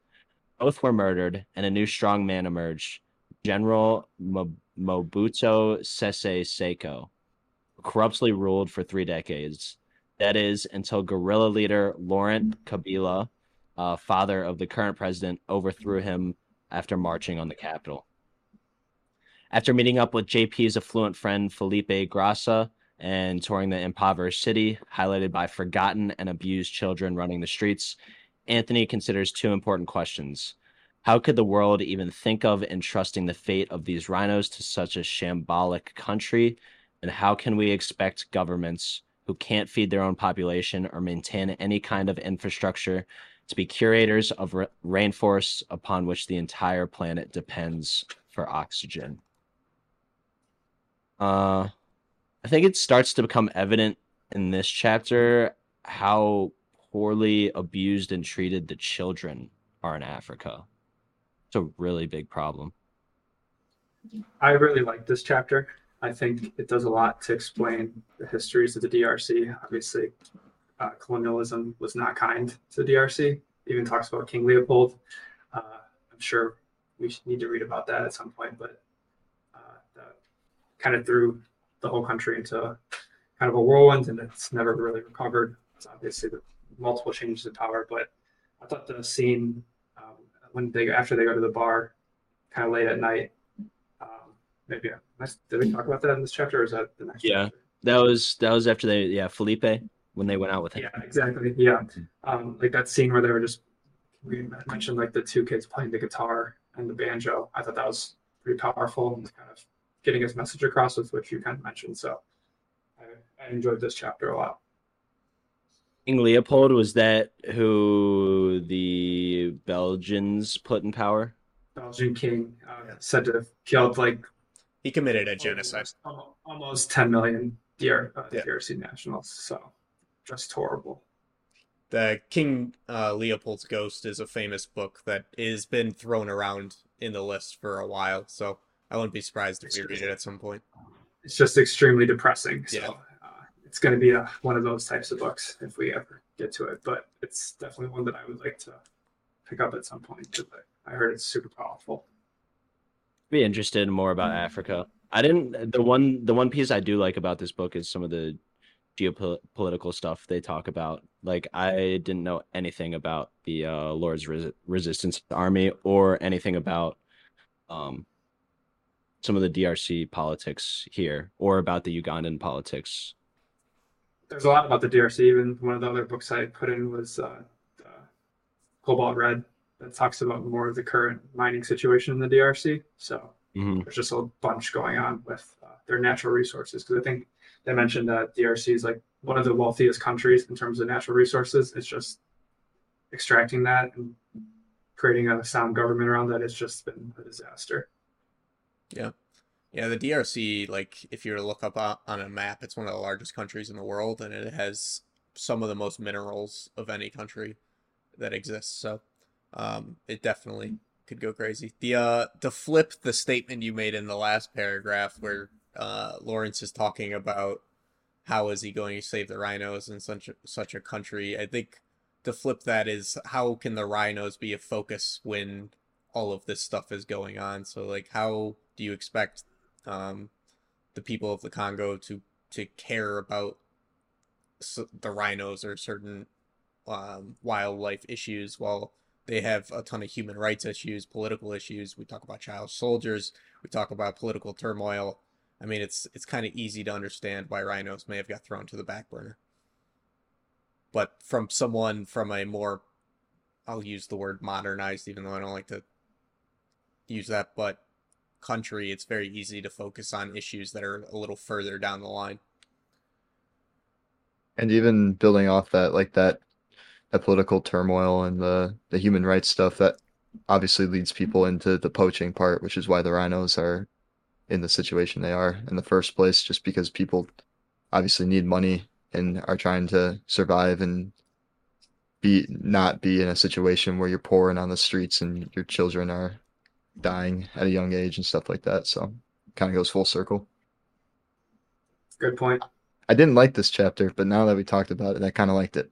Both were murdered, and a new strongman emerged, General Mo- Mobutu Sese Seko, corruptly ruled for three decades. That is, until guerrilla leader Laurent Kabila, uh, father of the current president, overthrew him after marching on the capital. After meeting up with JP's affluent friend Felipe Grassa and touring the impoverished city, highlighted by forgotten and abused children running the streets, Anthony considers two important questions. How could the world even think of entrusting the fate of these rhinos to such a shambolic country? And how can we expect governments who can't feed their own population or maintain any kind of infrastructure to be curators of ra- rainforests upon which the entire planet depends for oxygen? Uh, I think it starts to become evident in this chapter how poorly abused and treated the children are in Africa. It's a really big problem. I really like this chapter. I think it does a lot to explain the histories of the DRC. Obviously, uh, colonialism was not kind to the DRC. Even talks about King Leopold. Uh, I'm sure we need to read about that at some point, but uh, kind of threw the whole country into kind of a whirlwind, and it's never really recovered. It's obviously the multiple changes in power, but I thought the scene when they after they go to the bar, kind of late at night. Um, maybe uh, did we talk about that in this chapter, or is that the next? Yeah. chapter? That was that was after they yeah Felipe when they went out with him. Yeah, exactly. Yeah, um, like that scene where they were just we mentioned like the two kids playing the guitar and the banjo. I thought that was pretty powerful and kind of getting his message across with what you kind of mentioned. So I, I enjoyed this chapter a lot. King Leopold was that who the Belgians put in power? Belgian king uh, said to have killed like He committed a genocide. almost, almost 10 million DR, uh, Yeah. DRC nationals. So just horrible. The King uh, Leopold's Ghost is a famous book that has been thrown around in the list for a while, so I wouldn't be surprised if we read it at some point. It's just extremely depressing. So Yeah. It's going to be a, one of those types of books if we ever get to it. But it's definitely one that I would like to pick up at some point because I, I heard it's super powerful. Be interested more about Africa. I didn't the one the one piece I do like about this book is some of the geopolitical stuff they talk about. Like I didn't know anything about the uh, Lord's Res- Resistance Army or anything about um some of the DRC politics here or about the Ugandan politics. There's a lot about the DRC. Even one of the other books I put in was uh, uh, Cobalt Red that talks about more of the current mining situation in the DRC. So Mhm. there's just a bunch going on with uh, their natural resources because I think they mentioned that DRC is like one of the wealthiest countries in terms of natural resources. It's just extracting that and creating a sound government around that has just been a disaster. Yeah, the DRC, like, if you were to look up on a map, it's one of the largest countries in the world, and it has some of the most minerals of any country that exists. So, um, it definitely could go crazy. The uh, to flip the statement you made in the last paragraph, where uh, Lawrence is talking about how is he going to save the rhinos in such a, such a country. I think to flip that is how can the rhinos be a focus when all of this stuff is going on. So like how do you expect um, the people of the Congo to to care about the rhinos or certain um, wildlife issues while they have a ton of human rights issues, political issues. We talk about child soldiers. We talk about political turmoil. I mean, it's it's kind of easy to understand why rhinos may have got thrown to the back burner. But from someone from a more, I'll use the word modernized, even though I don't like to use that, but country, it's very easy to focus on issues that are a little further down the line. And even building off that, like that, that political turmoil and the the human rights stuff, that obviously leads people into the poaching part, which is why the rhinos are in the situation they are in the first place, just because people obviously need money and are trying to survive and be not be in a situation where you're poor and on the streets and your children are dying at a young age and stuff like that. So kind of goes full circle. Good point. I didn't like this chapter, but now that we talked about it, I kind of liked it.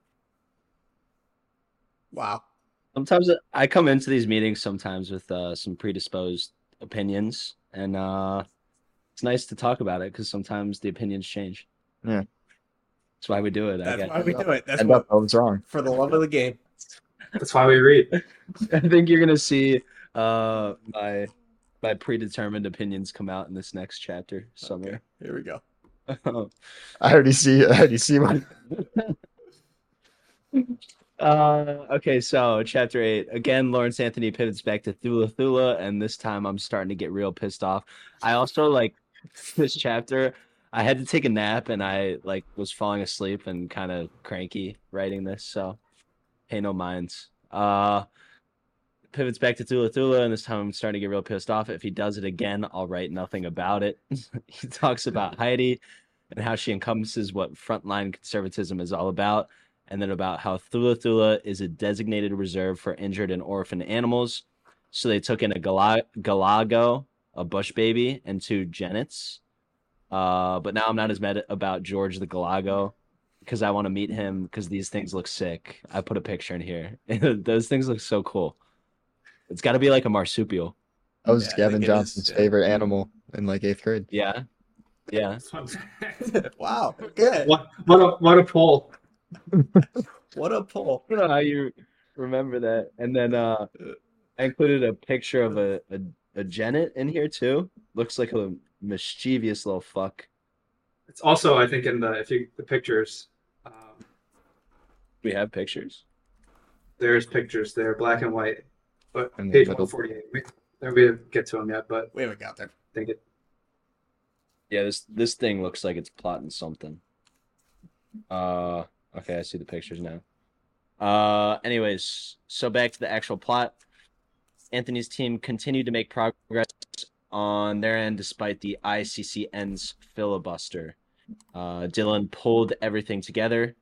Wow. Sometimes I come into these meetings sometimes with uh, some predisposed opinions, and uh, it's nice to talk about it because sometimes the opinions change. Yeah. That's why we do it. I That's guess. why we do it. That's And what, I was wrong. for the love of the game. That's why we read. I think you're gonna see uh, my my predetermined opinions come out in this next chapter Okay, here we go. I already see. I already see one. Uh, okay, so chapter eight again. Lawrence Anthony pivots back to Thula Thula, and this time I'm starting to get real pissed off. I also like this chapter. I had to take a nap, and I like was falling asleep and kind of cranky writing this. So, pay no minds. Uh, pivots back to Thula Thula, and this time I'm starting to get real pissed off. If he does it again, I'll write nothing about it. he talks about Heidi and how she encompasses what frontline conservatism is all about and then about how Thula Thula is a designated reserve for injured and orphan animals. So they took in a gala- galago, a bush baby, and two genets. Uh, but now I'm not as mad about George the galago because I want to meet him because these things look sick. I put a picture in here. Those things look so cool. It's got to be like a marsupial. That was Yeah, Gavin think it is, Johnson's yeah. favorite animal in like eighth grade. Yeah, yeah. wow. Good. what, what a what a poll. What a poll. I don't know how you remember that. And then uh, I included a picture of a, a, a genet in here too. Looks like a mischievous little fuck. It's also I think in the if you the pictures. Um, We have pictures. there's pictures there, black and white, but And page 148. We, we didn't get to them yet, but We haven't got there. I think it. Yeah, this this thing looks like it's plotting something. Uh okay, I see the pictures now. Uh anyways, so back to the actual plot. Anthony's team continued to make progress on their end despite the ICCN's filibuster. Uh Dylan pulled everything together.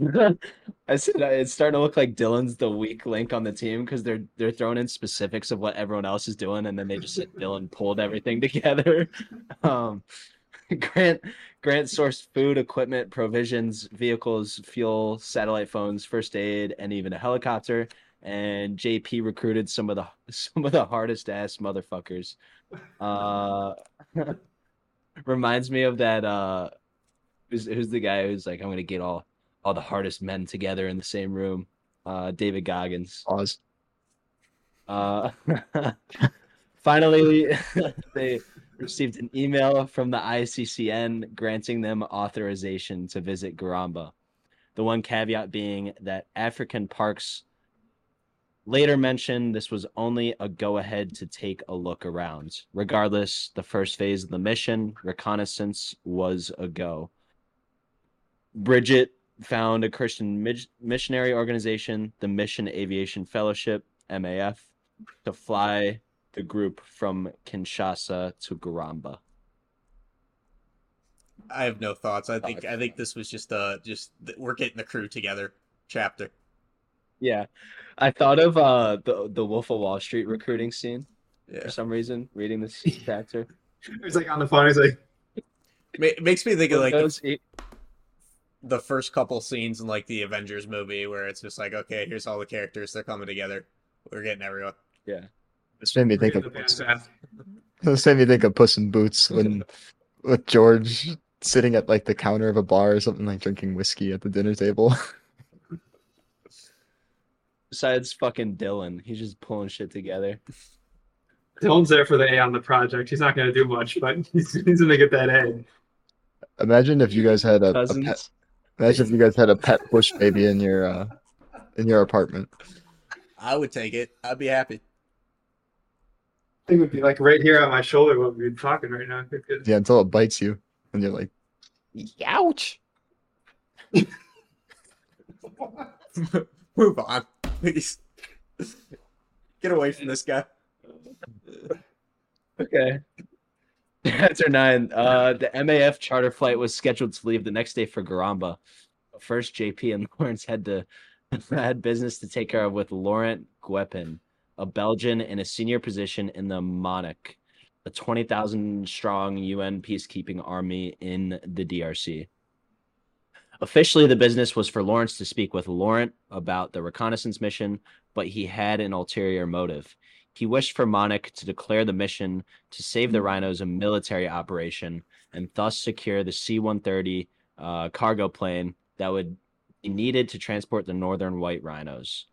I said it's starting to look like Dylan's the weak link on the team because they're they're throwing in specifics of what everyone else is doing, and then they just said Dylan pulled everything together. Um, Grant Grant sourced food, equipment, provisions, vehicles, fuel, satellite phones, first aid, and even a helicopter. And JP recruited some of the some of the hardest ass motherfuckers. Uh, reminds me of that. Uh, who's who's the guy who's like, I'm gonna get all all the hardest men together in the same room. Uh, David Goggins. Pause. Uh, finally, they received an email from the ICCN granting them authorization to visit Garamba. The one caveat being that African Parks later mentioned this was only a go ahead to take a look around. Regardless, the first phase of the mission, reconnaissance, was a go. Bridget found a Christian mis- missionary organization, the Mission Aviation Fellowship, MAF, to fly the group from Kinshasa to Garamba. I have no thoughts. I think I think this was just uh just we're getting the crew together chapter. Yeah, I thought of uh the the Wolf of Wall Street recruiting scene Yeah. for some reason. Reading this chapter, It's like on the phone. He's like, It makes me think of like Those- the first couple scenes in like the Avengers movie where it's just like, okay, here's all the characters, they're coming together. We're getting everyone. Yeah. This made me think of the band Puss. bath. This made me think of Puss in Boots when with George sitting at like the counter of a bar or something like drinking whiskey at the dinner table. besides fucking Dylan, he's just pulling shit together. Dylan's there for the A on the project. He's not going to do much, but he's, he's going to get that A. Imagine if you guys had a, a pet. Imagine if you guys had a pet bush baby in your uh, in your apartment. I would take it. I'd be happy. I think it would be like right here on my shoulder when we're talking right now. Good, good. Yeah, until it bites you, and you're like, "Ouch!" Move on, please. Get away from this guy. Okay. Chapter nine. Uh, the MAF charter flight was scheduled to leave the next day for Garamba. First, JP and Lawrence had to had business to take care of with Laurent Guepin, a Belgian in a senior position in the MONUC, a twenty thousand strong UN peacekeeping army in the DRC. Officially, the business was for Lawrence to speak with Laurent about the reconnaissance mission, but he had an ulterior motive. He wished for MONUC to declare the mission to save the rhinos a military operation and thus secure the C 130 uh, cargo plane that would be needed to transport the northern white rhinos.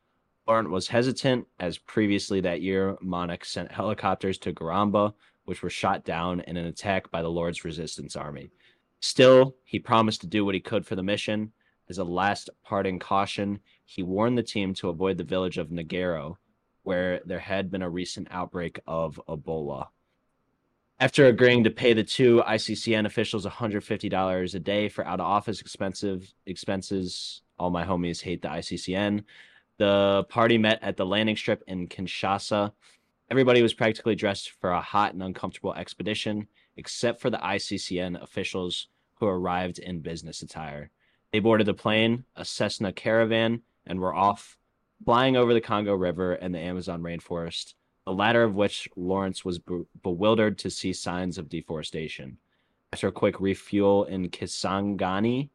Laurent was hesitant, as previously that year, MONUC sent helicopters to Garamba, which were shot down in an attack by the Lord's Resistance Army. Still, he promised to do what he could for the mission. As a last parting caution, he warned the team to avoid the village of Nagero, where there had been a recent outbreak of Ebola. After agreeing to pay the two ICCN officials $150 a day for out of office expensive expenses, all my homies hate the ICCN. The party met at the landing strip in Kinshasa. Everybody was practically dressed for a hot and uncomfortable expedition, except for the ICCN officials who arrived in business attire. They boarded the plane, a Cessna caravan, and were off, flying over the Congo River and the Amazon rainforest, the latter of which Lawrence was be- bewildered to see signs of deforestation. After a quick refuel in Kisangani,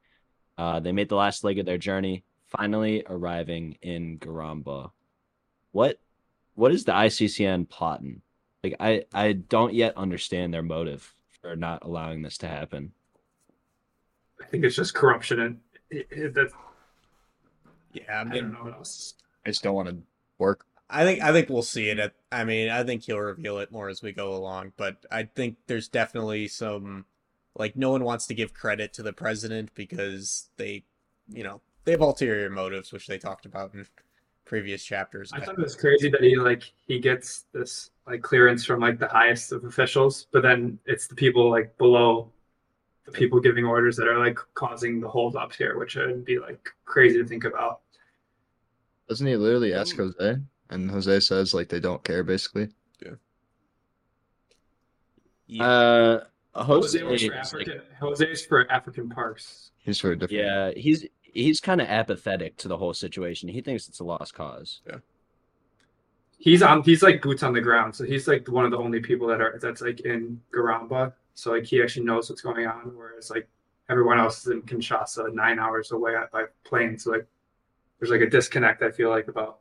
uh, they made the last leg of their journey, finally arriving in Garamba. What what is the ICCN plotting? Like I I don't yet understand their motive for not allowing this to happen. I think it's just corruption and it, it, that, Yeah, I I don't know what else. I just don't want to work. I think I think we'll see it. At, I mean, I think he'll reveal it more as we go along. But I think there's definitely some, like, no one wants to give credit to the president because they, you know, they have ulterior motives, which they talked about in previous chapters. I thought it was crazy that he like he gets this like clearance from like the highest of officials, but then it's the people like below the people giving orders that are like causing the holdups here, which would be like crazy to think about. Doesn't he literally ask. Jose? And Jose says like they don't care basically. Yeah. Uh, Jose, Jose was for is, like, African. Jose's for African parks. He's for a different. yeah, he's he's kind of apathetic to the whole situation. He thinks it's a lost cause. Yeah. He's on. He's like boots on the ground, so he's like one of the only people that are that's like in Garamba. So like he actually knows what's going on, whereas like everyone else is in Kinshasa, nine hours away by plane. So like there's like a disconnect. I feel like about.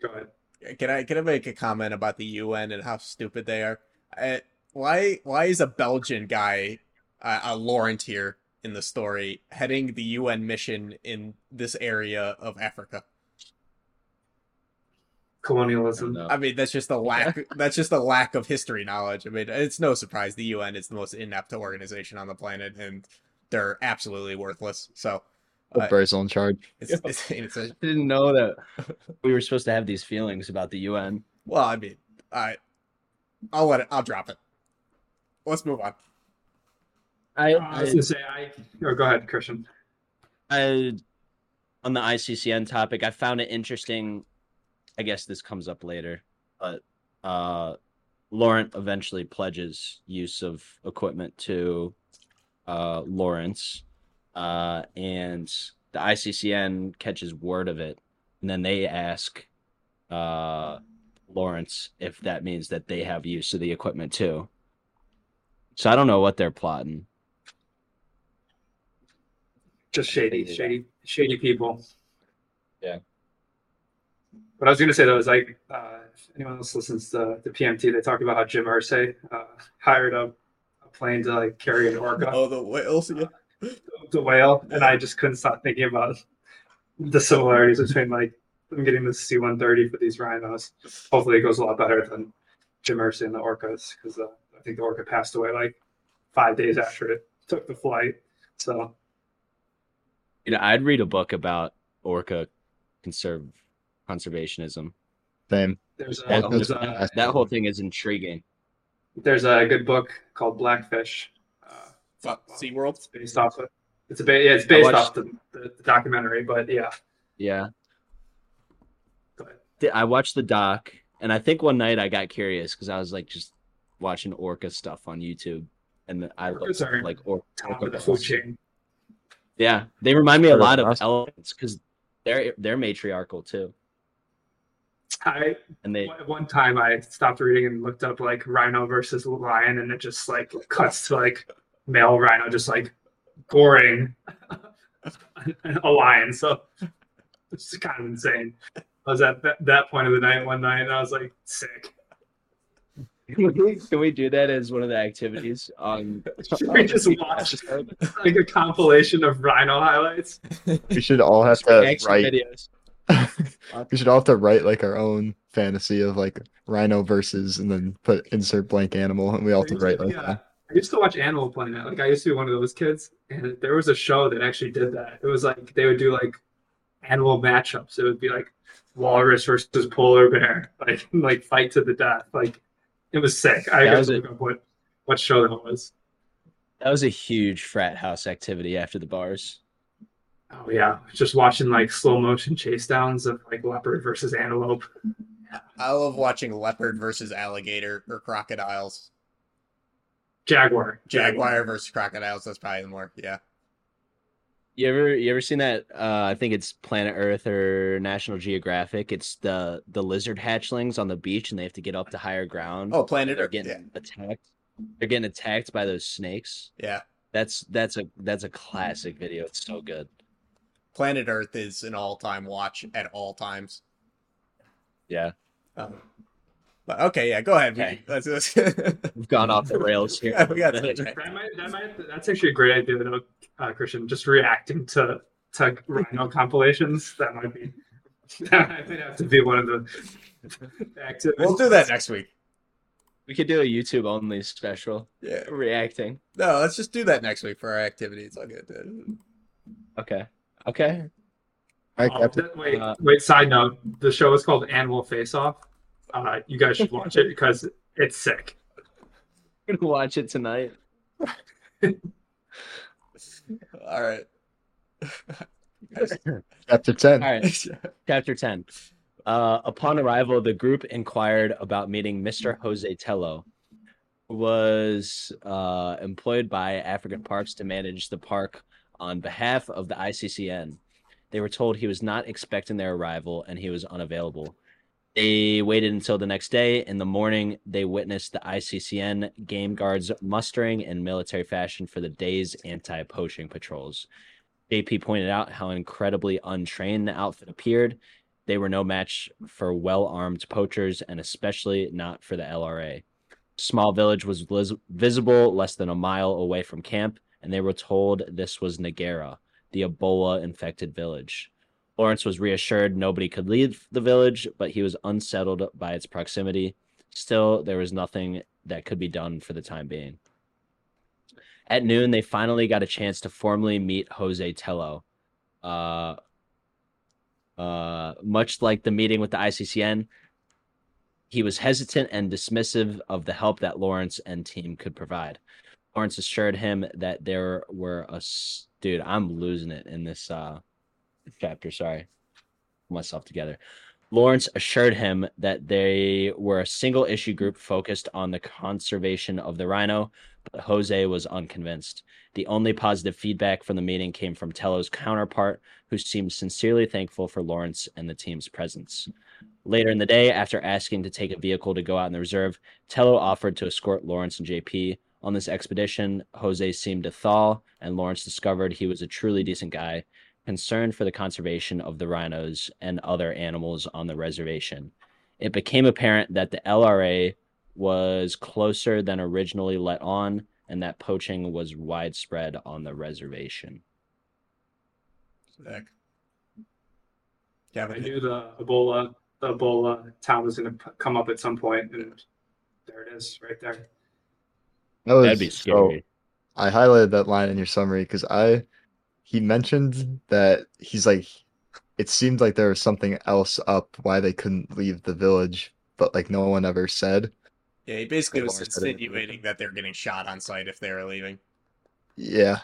Go ahead. Can I can I make a comment about the UN and how stupid they are? I, why why is a Belgian guy, uh, a Laurent here in the story, heading the UN mission in this area of Africa? Colonialism. No. I mean, that's just a lack. that's just a lack of history knowledge. I mean, it's no surprise the UN is the most inept organization on the planet, and they're absolutely worthless. So, Put uh, Brazil in charge. it's, it's, it's a, I didn't know that we were supposed to have these feelings about the UN. well, I mean, I, I'll let it. I'll drop it. Let's move on. I, I was gonna say I. Oh, go ahead, Christian. I on the ICCN topic, I found it interesting. I guess this comes up later, but uh, Laurent eventually pledges use of equipment to uh, Lawrence, uh, and the ICCN catches word of it, and then they ask uh, Lawrence if that means that they have use of the equipment too. So I don't know what they're plotting. Just shady, shady, shady people. Yeah. What I was gonna say though is like, uh, if anyone else listens to the PMT, they talk about how Jim Irsay uh, hired a, a plane to like carry an orca, Oh, the whales. Yeah. The whale, and I just couldn't stop thinking about the similarities between like them getting the C-130 for these rhinos. Hopefully, it goes a lot better than Jim Irsay and the orcas because uh, I think the orca passed away like five days after it took the flight. So You know, I'd read a book about orca conserve conservationism. Same. there's a, That, there's, a, that whole thing is intriguing. there's a good book called Blackfish. Fuck SeaWorld. it's based off of it's a ba- yeah it's based watched- off the, the, the documentary, but yeah. Yeah. Go ahead. Th- I watched the doc, and I think one night I got curious because I was like just watching orca stuff on YouTube, and then I Orcas looked are like or- Top orca of the food chain. Yeah, they remind me a lot of elephants because they're they're matriarchal too, I and they One- One time I stopped reading and looked up like rhino versus lion, and it just like cuts to like male rhino just like goring a lion. So it's kind of insane. I was at that, that point of the night one night, and I was like sick. can we, can we do that as one of the activities on? We just watched like a compilation of rhino highlights. We should all have to write. videos. We should all have to write like our own fantasy of like rhino versus and then put insert blank animal and we all have to write like yeah. that. I used to watch Animal Planet. Like I used to be one of those kids, and there was a show that actually did that. It was like they would do like animal matchups. It would be like walrus versus polar bear, like like fight to the death. Like it was sick. I That got was to it. look up what what show that was. That was a huge frat house activity after the bars. Oh yeah, just watching like slow motion chase downs of like leopard versus antelope. I love watching leopard versus alligator or crocodiles. Jaguar. Jaguar versus crocodiles. That's probably the more. Yeah. You ever you ever seen that? Uh, I think it's Planet Earth or National Geographic. It's the the lizard hatchlings on the beach, and they have to get up to higher ground. Oh, Planet they're Earth. getting Yeah. attacked. They're getting attacked by those snakes. Yeah. That's that's a that's a classic video. It's so good. Planet Earth is an all-time watch at all times. Yeah, Um, but okay, yeah, go ahead. We- Okay. Let's, let's we've gone off the rails here. Yeah, we got Okay. That might, that might, that's actually a great idea, though, uh, Christian. Just reacting to to Rhino compilations. That might be. That might have to be one of the activities. We'll do that next week. We could do a YouTube only special Yeah. reacting. No, let's just do that next week for our activity. It's all good. Okay. Okay. All right, Oh, Captain. that- wait, Uh, wait. Side note: the show is called Animal Face Off. Uh, you guys should watch it because it's sick. I'm gonna watch it tonight. All right. Chapter 10. All right. Chapter 10. Uh, upon arrival, the group inquired about meeting Mr. Jose Tello, who was uh, employed by African Parks to manage the park on behalf of the ICCN. They were told he was not expecting their arrival and he was unavailable. They waited until the next day. In the morning, they witnessed the ICCN game guards mustering in military fashion for the day's anti poaching patrols. JP pointed out how incredibly untrained the outfit appeared. They were no match for well armed poachers, and especially not for the LRA. Small village was visible less than a mile away from camp, and they were told this was Nagero, the Ebola infected village. Lawrence was reassured nobody could leave the village, but he was unsettled by its proximity. Still, there was nothing that could be done for the time being. At noon, they finally got a chance to formally meet Jose Tello. Uh, uh, much like the meeting with the ICCN, he was hesitant and dismissive of the help that Lawrence and team could provide. Lawrence assured him that there were a dude. I'm losing it in this uh, chapter. Sorry, myself together. Lawrence assured him that they were a single issue group focused on the conservation of the rhino, but Jose was unconvinced. The only positive feedback from the meeting came from Tello's counterpart, who seemed sincerely thankful for Lawrence and the team's presence. Later in the day, after asking to take a vehicle to go out in the reserve, Tello offered to escort Lawrence and JP. On this expedition, Jose seemed to thaw, and Lawrence discovered he was a truly decent guy, concerned for the conservation of the rhinos and other animals on the reservation. It became apparent that the LRA was closer than originally let on, and that poaching was widespread on the reservation. Sick. I knew the Ebola, the Ebola town was going to come up at some point, and there it is, right there. That was, That'd be so- scary. I highlighted that line in your summary because I he mentioned that he's like it seemed like there was something else up why they couldn't leave the village, but like no one ever said. yeah, he basically was Lawrence said it. insinuating that they're getting shot on site if they were leaving. Yeah.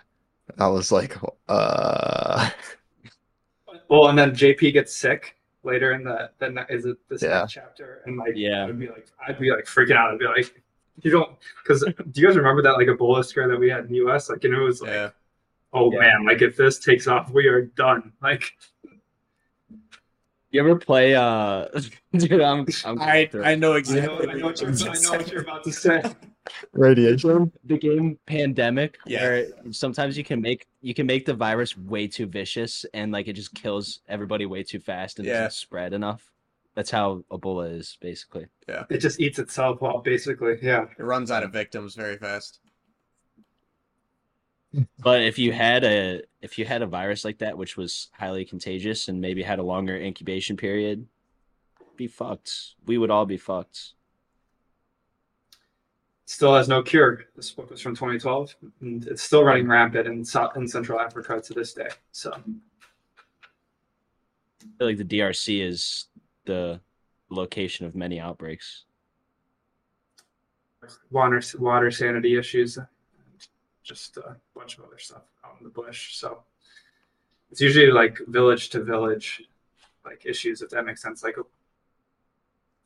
I was like, uh Well, and then JP gets sick later in the then is it this Yeah. chapter, and like Yeah. I'd be like I'd be like freaking out. I'd be like, you don't because do you guys remember that like Ebola scare that we had in the U.S. Like, and it was like, Yeah. Oh Yeah. man, like if this takes off, we are done. Like, You ever play uh dude I'm, I'm I I know I know, exactly. I know, what, you're, I know what you're about to say. radiation. the game pandemic Yeah. where sometimes you can make you can make the virus way too vicious and like it just kills everybody way too fast and Yeah. doesn't spread enough that's how ebola is basically Yeah. It just eats itself up, basically. Yeah. It runs out of victims very fast. But if you had a if you had a virus like that, which was highly contagious and maybe had a longer incubation period, be fucked. We would all be fucked. Still has no cure. This book was from 2012, and it's still running rampant in South in Central Africa to this day. So I feel like the DRC is the location of many outbreaks. water water sanity issues, just a bunch of other stuff out in the bush. So it's usually like village to village, like issues, if that makes sense. Like, oh,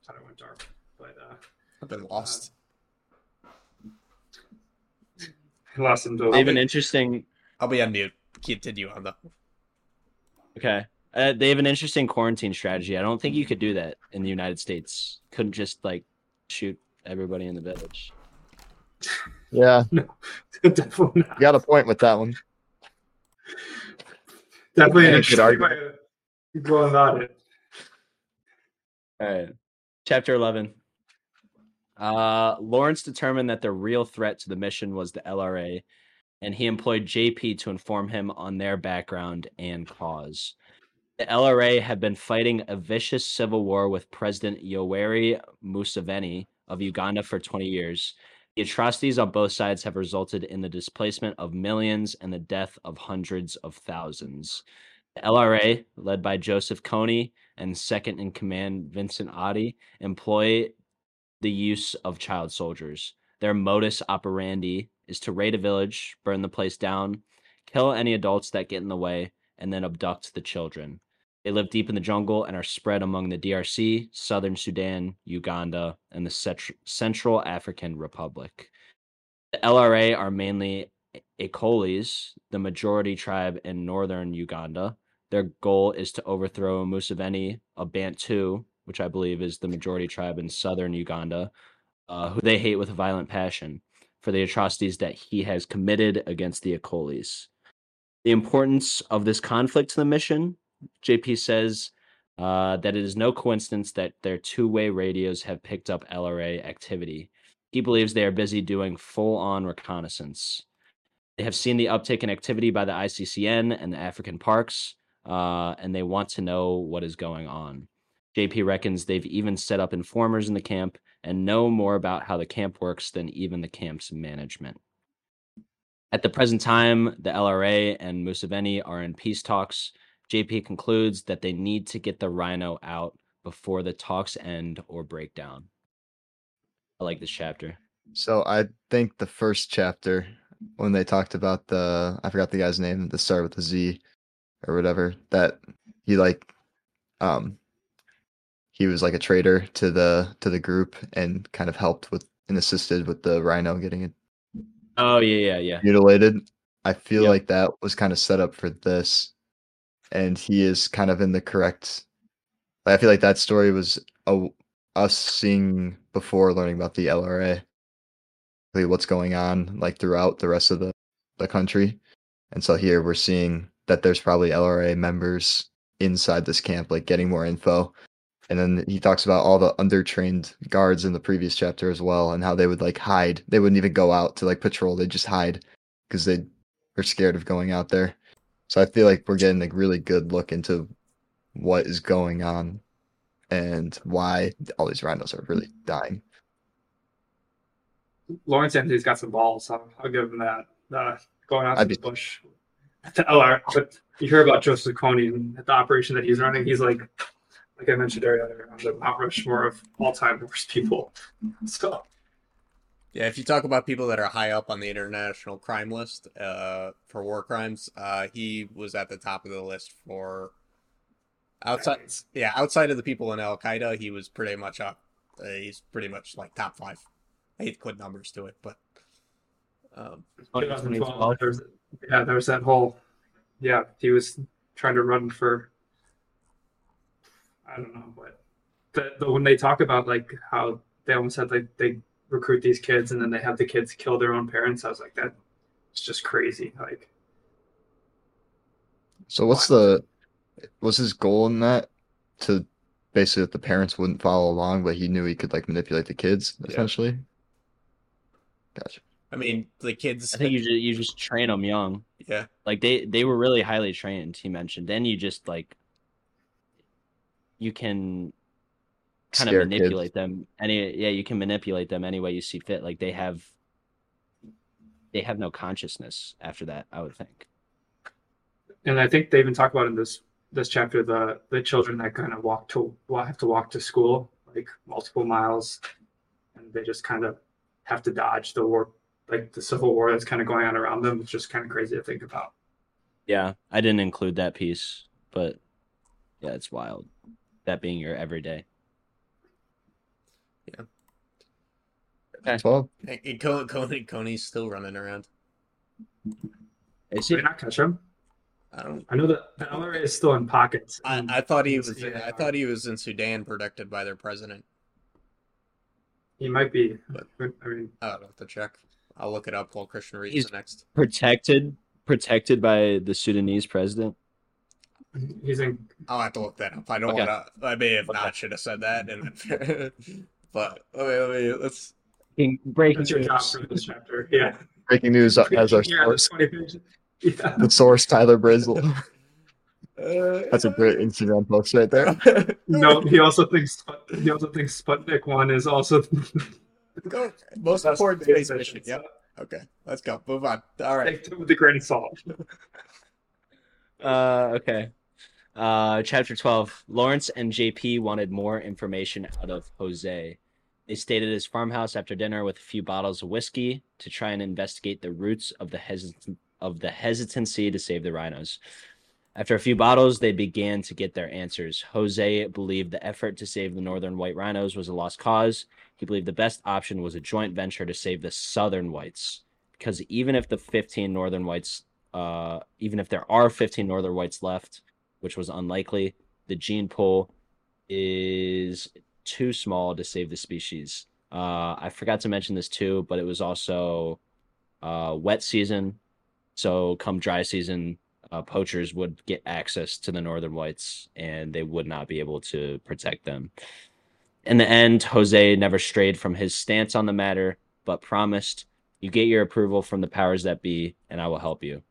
thought I went dark, but uh, I've been lost. I lost into They have an interesting I'll be on mute. Continue on though. okay. Uh, they have an interesting quarantine strategy. I don't think you could do that in the United States. Couldn't just like shoot everybody in the village. Yeah, definitely not. you got a point with that one. Definitely an Yeah, good interesting argument. way to go about it. All right. Chapter 11. Uh, Lawrence determined that the real threat to the mission was the LRA, and he employed JP to inform him on their background and cause. The LRA had been fighting a vicious civil war with President Yoweri Museveni of Uganda for 20 years. The atrocities on both sides have resulted in the displacement of millions and the death of hundreds of thousands. The LRA, led by Joseph Kony, and second in command Vincent Otti employ the use of child soldiers. Their modus operandi is to raid a village, burn the place down, kill any adults that get in the way, and then abduct the children. They live deep in the jungle and are spread among the DRC, Southern Sudan, Uganda, and the Cent- Central African Republic. The LRA are mainly Acholis, the majority tribe in northern Uganda, their goal is to overthrow Museveni, a Bantu, which I believe is the majority tribe in southern Uganda, uh, who they hate with a violent passion for the atrocities that he has committed against the Acholis. The importance of this conflict to the mission, JP says uh, that it is no coincidence that their two way radios have picked up LRA activity. He believes they are busy doing full on reconnaissance. They have seen the uptick in activity by the ICCN and the African parks, uh, and they want to know what is going on. JP reckons they've even set up informers in the camp and know more about how the camp works than even the camp's management. At the present time, the LRA and Museveni are in peace talks. JP concludes that they need to get the rhino out before the talks end or break down. I like this chapter. So I think the first chapter when they talked about the I forgot the guy's name, the start with the Z or whatever, that he like um he was like a traitor to the to the group and kind of helped with and assisted with the rhino getting it Oh yeah, yeah, yeah. mutilated. I feel Yep. like that was kind of set up for this. And he is kind of in the correct I feel like that story was a, us seeing before learning about the LRA like what's going on like throughout the rest of the, the country. And so here we're seeing that there's probably LRA members inside this camp, like getting more info. And then he talks about all the undertrained guards in the previous chapter as well, and how they would like hide. They wouldn't even go out to like patrol; they just hide because they were scared of going out there. So I feel like we're getting a really good look into what is going on and why all these rhinos are really dying. Lawrence Anthony's got some balls. So I'll give him that. Uh, going out to I'd the bush. The LR, but you hear about Joseph Kony and the operation that he's running. He's like, like I mentioned earlier, on the Mount Rushmore of all-time worst people. So Yeah, if you talk about people that are high up on the international crime list uh, for war crimes, uh, he was at the top of the list for outside. Yeah, outside of the people in Al Qaeda, he was pretty much up. Uh, he's pretty much like top five. I hate to put numbers to it, but um, 2012, there was, yeah, there was that whole, yeah, he was trying to run for, I don't know, but the, the when they talk about like how they almost had like they recruit these kids and then they have the kids kill their own parents, I was like, that it's just crazy. Like, So what's the was his goal in that to basically that the parents wouldn't follow along, but he knew he could like manipulate the kids Yeah. essentially. Gotcha. I mean, the kids. I think you just, you just train them young. Yeah. Like they they were really highly trained. He mentioned. Then you just like you can kind Scare of kids. manipulate them any yeah you can manipulate them any way you see fit like they have they have no consciousness after that i would think And I think they even talk about in this this chapter the the children that kind of walk to well have to walk to school like multiple miles, and they just kind of have to dodge the war, like the civil war that's kind of going on around them. It's just kind of crazy to think about. yeah i didn't include that piece but yeah it's wild that being your everyday Well, And- and Co- Kony, Kony's still running around. is he they not catch him? I don't. I know that the LRA is still in pockets. I, I thought he was. yeah. I thought he was in Sudan, protected by their president. he might be. But- I mean, I don't have to check. I'll look it up while Christian reads He's- the next. protected protected by the sudanese president he's in. I'll have to look that up. I don't Okay. want to. I may have Okay. not should have said that. And then, but okay, let me, let's. breaking That's your job for this chapter. Yeah. breaking news as our Yeah, source. that's 20 pages. Yeah. The source, Tyler Brizzle. Uh, That's a great Instagram post right there. No, he also thinks he also thinks Sputnik one is also Go. Most That's important space space mission. mission, Yep. Okay, let's go. Move on. All right. Take it with a grain of salt. Uh, okay. Uh, chapter 12. Lawrence and JP wanted more information out of Jose. They stayed at his farmhouse after dinner with a few bottles of whiskey to try and investigate the roots of the hesitant of the hesitancy to save the rhinos. After a few bottles, they began to get their answers. Jose believed the effort to save the northern white rhinos was a lost cause. He believed the best option was a joint venture to save the southern whites. Because even if the 15 northern whites uh, even if there are 15 northern whites left, which was unlikely, the gene pool is too small to save the species. Uh, I forgot to mention this too, but it was also uh, wet season. So, come dry season, uh, poachers would get access to the northern whites and they would not be able to protect them. In the end, Jose never strayed from his stance on the matter, but promised, You get your approval from the powers that be, and I will help you.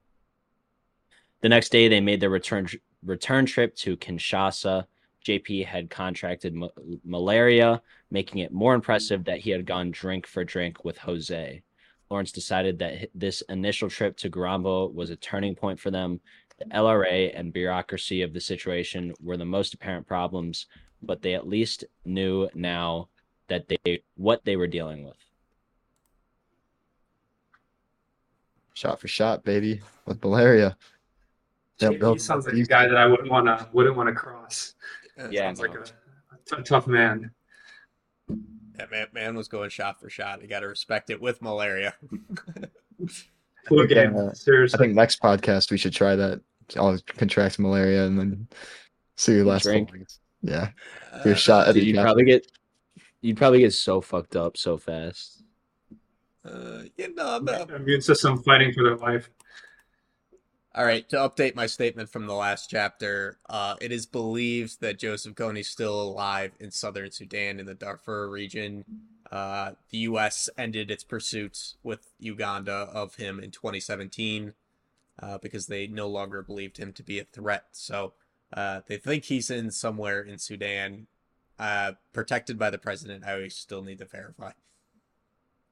The next day, they made their return return trip to Kinshasa. JP had contracted ma- malaria, making it more impressive that he had gone drink for drink with Jose. Lawrence decided that this initial trip to Garamba was a turning point for them. The LRA and bureaucracy of the situation were the most apparent problems, but they at least knew now that they what they were dealing with. Shot for shot, baby, with malaria. Yep, he they'll- sounds like a guy that I wouldn't want to wouldn't want to cross. Yeah. sounds like a tough man. That man, man was going shot for shot. You got to respect it with malaria. Cool game. uh, I think next podcast we should try that. I'll contract malaria and then see who last the Drink. longest. Yeah, do a shot Dude, you'd probably get you'd probably get so fucked up so fast. Uh, yeah, no, I'm not- Immune system fighting for their life. All right, to update my statement from the last chapter, uh, it is believed that Joseph Kony is still alive in southern Sudan in the Darfur region. Uh, the U.S. ended its pursuit with Uganda of him in 2017 uh, because they no longer believed him to be a threat. So uh, they think he's in somewhere in Sudan, uh, protected by the president. I always still need to verify.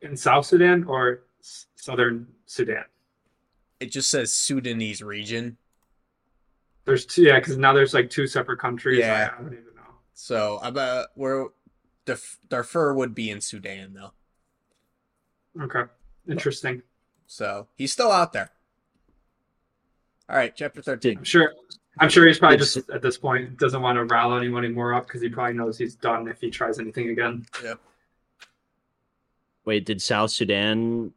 In South Sudan or s- Southern Sudan? It just says Sudanese region. There's two, yeah, because now there's like two separate countries. Yeah. I, I don't even know. So I'm uh, we're Darf- Darfur would be in Sudan though. Okay, interesting. So he's still out there. All right, chapter 13. I'm sure. I'm sure he's probably just at this point doesn't want to rile anyone anymore up because he probably knows he's done if he tries anything again. Yeah. Wait, did South Sudan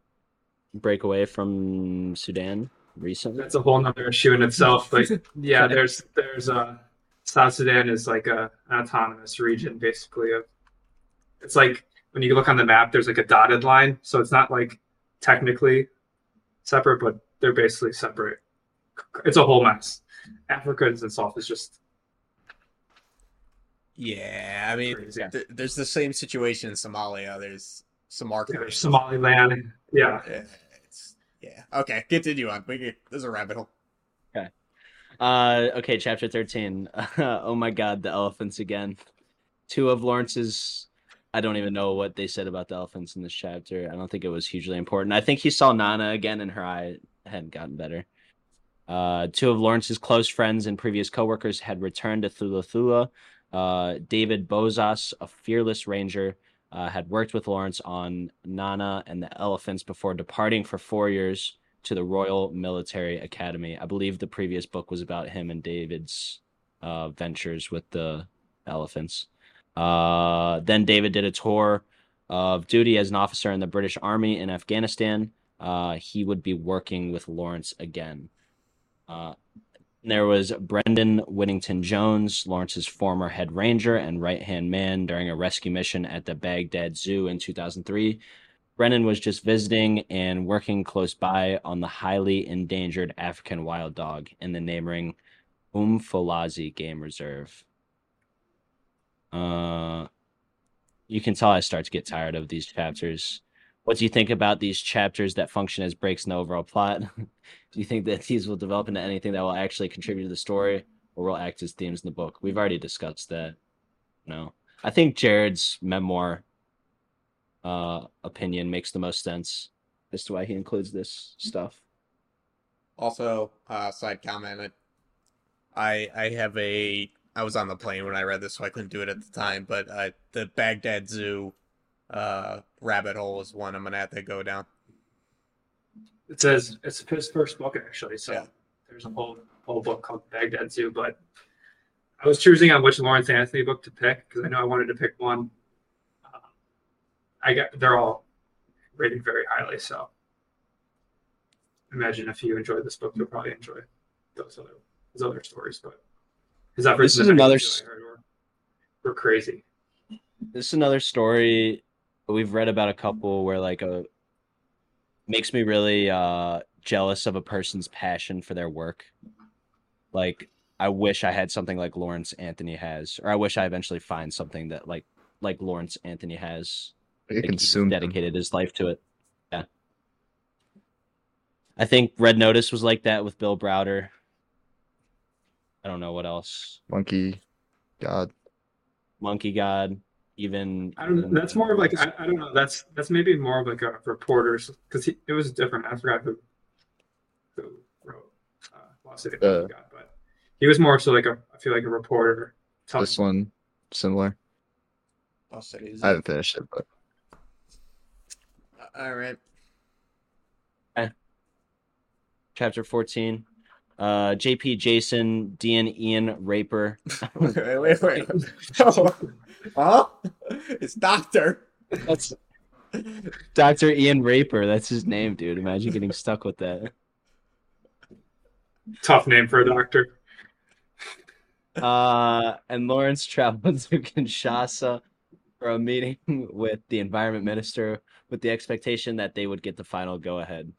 break away from Sudan recently? That's a whole nother issue in itself. But yeah, there's there's uh South Sudan is like a an autonomous region basically of it's like when you look on the map there's like a dotted line. So it's not like technically separate, but they're basically separate. It's a whole mess. Africa itself is just Yeah, I mean, crazy. th- there's the same situation in Somalia. There's some marketers. Somaliland. Yeah. Yeah, it's yeah. Okay, continue on. We can, there's a rabbit hole. Okay. Uh, okay, chapter 13. oh my god, the elephants again. Two of Lawrence's. I don't even know what they said about the elephants in this chapter. I don't think it was hugely important. I think he saw Nana again and her eye hadn't gotten better. Uh, two of Lawrence's close friends and previous coworkers had returned to Thula Thula. Uh, David Bozas, a fearless ranger, uh, had worked with Lawrence on Nana and the elephants before departing for four years to the Royal Military Academy. I believe the previous book was about him and David's uh, ventures with the elephants. Uh, then David did a tour of duty as an officer in the British Army in Afghanistan. Uh, he would be working with Lawrence again. There was Brendan Whittington Jones, Lawrence's former head ranger and right hand man during a rescue mission at the Baghdad Zoo in 2003. Brennan was just visiting and working close by on the highly endangered African wild dog in the neighboring Umfolozi Game Reserve. Uh, you can tell I start to get tired of these chapters. What do you think about these chapters that function as breaks in the overall plot? do you think that these will develop into anything that will actually contribute to the story or will act as themes in the book? We've already discussed that. No. I think Jared's memoir uh, opinion makes the most sense as to why he includes this stuff. Also, uh, side comment. I I have a I was on the plane when I read this, so I couldn't do it at the time. But uh, the Baghdad Zoo uh, rabbit hole is one I'm gonna have to go down. It says it's his first book actually. So Yeah. there's a whole whole book called Baghdad Zoo. But I was choosing on which Lawrence Anthony book to pick because I know I wanted to pick one. Um, I got they're all rated very highly. So imagine if you enjoy this book, you'll probably enjoy those other his other stories. But his efforts This is another Baghdad Zoo, were, were crazy. This is another story we've read about a couple where like a makes me really uh jealous of a person's passion for their work. Like I wish I had something like Lawrence Anthony has, or I wish I eventually find something that like like Lawrence Anthony has. Like, he's consume them. dedicated his life to it. Yeah. I think Red Notice was like that with Bill Browder. I don't know what else. monkey. God, Monkey God, even I don't. That's more of like I, I don't know. That's that's maybe more of like a reporter's because it was different. I forgot who who wrote uh, Lost City of Uh, God, but he was more so like a I feel like a reporter. telling- this one similar. I'll say I haven't finished it, but All right. chapter 14. Uh, JP Jason, Dean Ian Raper. wait, wait, wait. huh? It's Doctor. That's Dr. Ian Raper. That's his name, dude. Imagine getting stuck with that. tough name for a doctor. Uh, and Lawrence traveled to Kinshasa for a meeting with the environment minister with the expectation that they would get the final go ahead.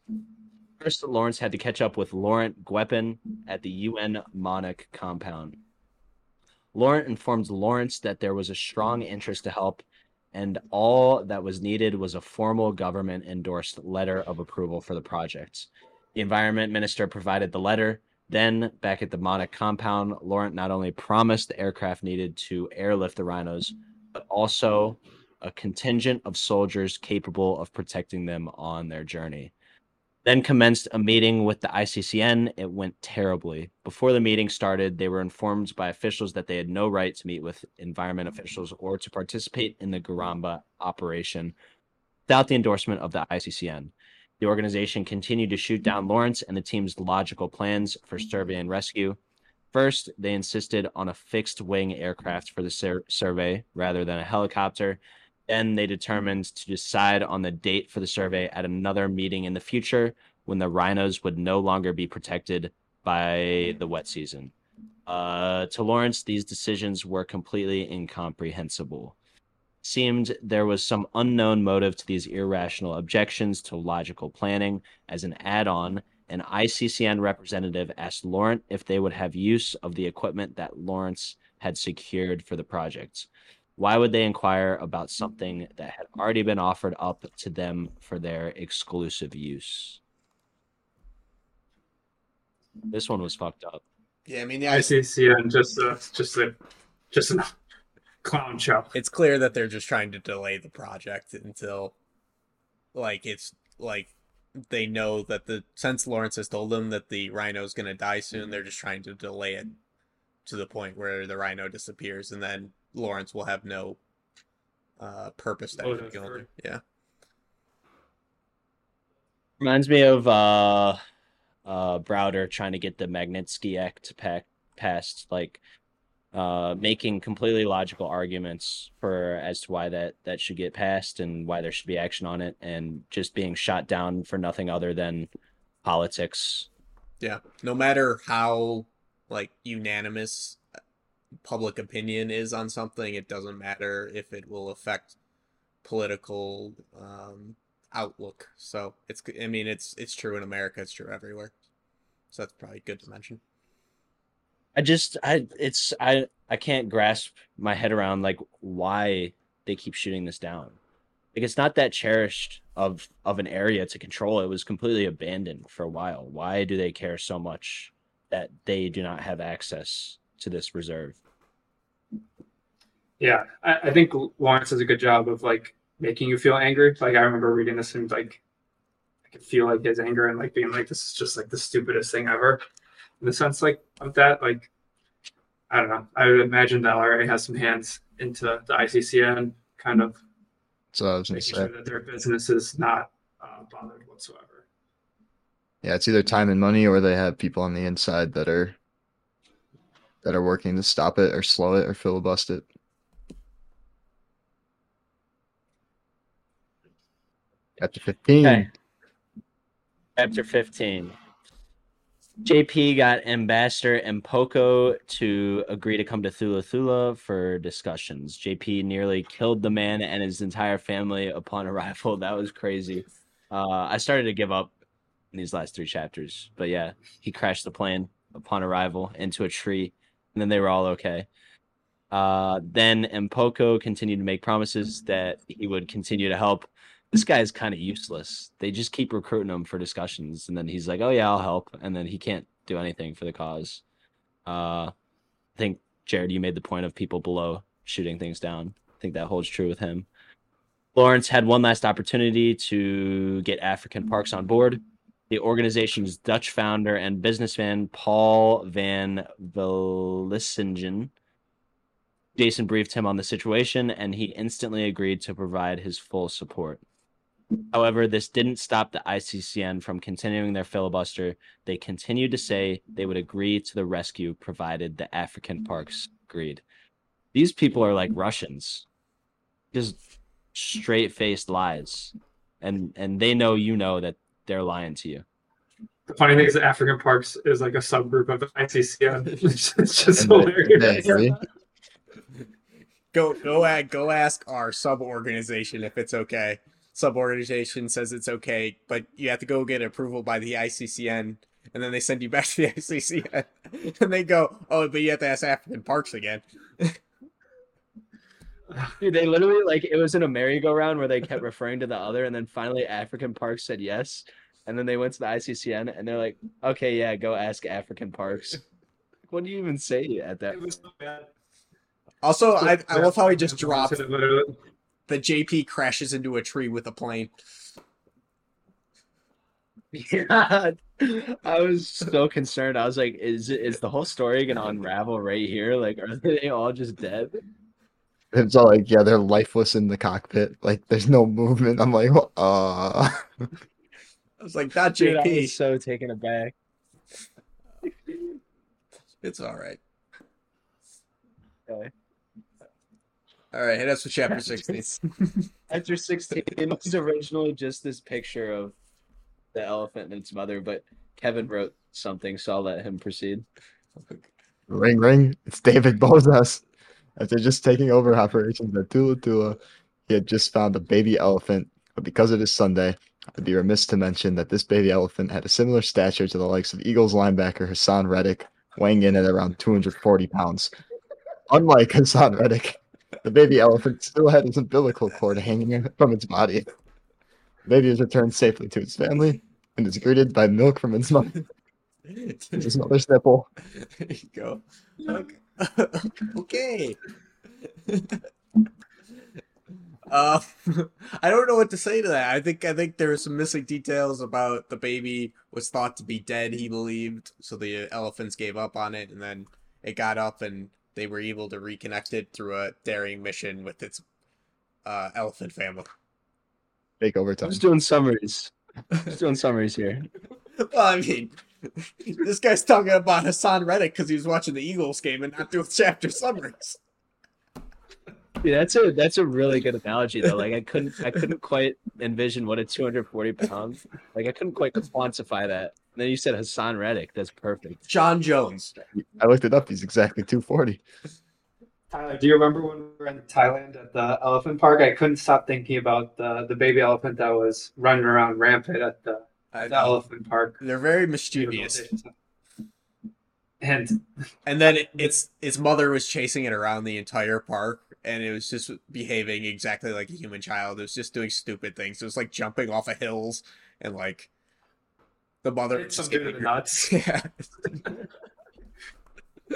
First, Lawrence had to catch up with Laurent Guepin at the UN MONUC compound. Laurent informed Lawrence that there was a strong interest to help, and all that was needed was a formal government endorsed letter of approval for the project. The environment minister provided the letter, then, back at the MONUC compound, Laurent not only promised the aircraft needed to airlift the rhinos, but also a contingent of soldiers capable of protecting them on their journey. Then commenced a meeting with the ICCN. It went terribly. Before the meeting started, they were informed by officials that they had no right to meet with environment officials or to participate in the Garamba operation without the endorsement of the ICCN. The organization continued to shoot down Lawrence and the team's logical plans for survey and rescue. First, they insisted on a fixed wing aircraft for the sur- survey rather than a helicopter. Then they determined to decide on the date for the survey at another meeting in the future when the rhinos would no longer be protected by the wet season. Uh, to Lawrence, these decisions were completely incomprehensible seemed there was some unknown motive to these irrational objections to logical planning. As an add on, an ICCN representative asked Lawrence if they would have use of the equipment that Lawrence had secured for the project. Why would they inquire about something that had already been offered up to them for their exclusive use? This one was fucked up. Yeah, I mean, the ICCN just uh, just a just a clown show. it's clear that they're just trying to delay the project until like it's like they know that the since Lawrence has told them that the rhino's gonna die soon, they're just trying to delay it to the point where the rhino disappears and then Lawrence will have no uh purpose to actually Motive go there. Yeah. Reminds me of uh uh Browder trying to get the Magnitsky Act pack passed, like uh making completely logical arguments for as to why that that should get passed and why there should be action on it and just being shot down for nothing other than politics. Yeah. No matter how like unanimous public opinion is on something, it doesn't matter if it will affect political um, outlook. So it's I mean it's it's true in America, it's true everywhere. So that's probably good to mention. I just I it's I I can't grasp my head around like why they keep shooting this down. Like it's not that cherished of of an area to control. It was completely abandoned for a while. Why do they care so much that they do not have access to this reserve? Yeah, I, I think Lawrence does a good job of like making you feel angry. Like I remember reading this and like I could feel like his anger and like being like this is just like the stupidest thing ever. In the sense like of that, like I don't know. I would imagine that LRA has some hands into the ICCN, kind of So I was gonna making say, sure that their business is not uh, bothered whatsoever. yeah, it's either time and money, or they have people on the inside that are that are working to stop it or slow it or filibust it. Chapter fifteen. Okay. Chapter 15. JP got Ambassador M'Poko to agree to come to Thula Thula for discussions. JP nearly killed the man and his entire family upon arrival. That was crazy. Uh, I started to give up in these last three chapters, but yeah, he crashed the plane upon arrival into a tree, and then they were all okay. Uh, then M'Poko continued to make promises that he would continue to help this guy is kind of useless. They just keep recruiting him for discussions, and then he's like, "Oh yeah, I'll help," and then he can't do anything for the cause. Uh, I think Jared, you made the point of people below shooting things down. I think that holds true with him. Lawrence had one last opportunity to get African Parks on board. The organization's Dutch founder and businessman Paul van Vlissingen. Jason briefed him on the situation, and he instantly agreed to provide his full support. However, this didn't stop the ICCN from continuing their filibuster. They continued to say they would agree to the rescue provided the African parks agreed. These people are like Russians, just straight faced lies, and and they know you know that they're lying to you. The funny thing is, that African Parks is like a subgroup of ICCN. it's just And they- hilarious. they agree. Go go at go ask our sub organization if it's okay. Sub organization says it's okay, but you have to go get approval by the ICCN, and then they send you back to the ICCN, and they go, "Oh, but you have to ask African Parks again." Dude, they literally like it was in a merry-go-round where they kept referring to the other, and then finally African Parks said yes, and then they went to the ICCN and they're like, "Okay, yeah, go ask African Parks." What do you even say at that? It was so bad. Also, I, I love how he just African dropped it the JP crashes into a tree with a plane. Yeah, I was so concerned. I was like, "Is is the whole story gonna unravel right here? Like, are they all just dead?" It's all like, yeah, they're lifeless in the cockpit. Like, there's no movement. I'm like, uh, I was like, "Not Dude, I JP." was so taken aback. It's all right. Okay. All right, hit us with chapter sixteen. chapter 16, it was originally just this picture of the elephant and its mother, but Kevin wrote something, so I'll let him proceed. ring, ring. It's David Bozas. After just taking over operations at Thula Thula, he had just found a baby elephant. But because it is Sunday, I'd be remiss to mention that this baby elephant had a similar stature to the likes of Eagles linebacker Haason Reddick, weighing in at around 240 pounds. Unlike Haason Reddick, The baby elephant still had its umbilical cord hanging from its body. The baby is returned safely to its family and is greeted by milk from its mother, its mother's nipple. There you go. Okay. okay. Uh, I don't know what to say to that. I think I think there are some missing details about the baby was thought to be dead. He believed, so the elephants gave up on it, and then it got up, and they were able to reconnect it through a daring mission with its uh, elephant family. Take I'm just doing summaries. Just doing summaries here. Well, I mean, this guy's talking about Haason Reddick because he was watching the Eagles game and not doing chapter summaries. Yeah, that's a that's a really good analogy though. Like I couldn't I couldn't quite envision what a 240 pounds. Like I couldn't quite quantify that. And then you said Haason Reddick. That's perfect. John Jones. I looked it up. He's exactly 240. Tyler, do you remember when we were in Thailand at the elephant park? I couldn't stop thinking about the, the baby elephant that was running around rampant at the, I the elephant park. They're very mischievous. And And then it, its its mother was chasing it around the entire park, and it was just behaving exactly like a human child. It was just doing stupid things. It was like jumping off of hills, and like the mother Hit was some just dude in getting the nuts. Yeah,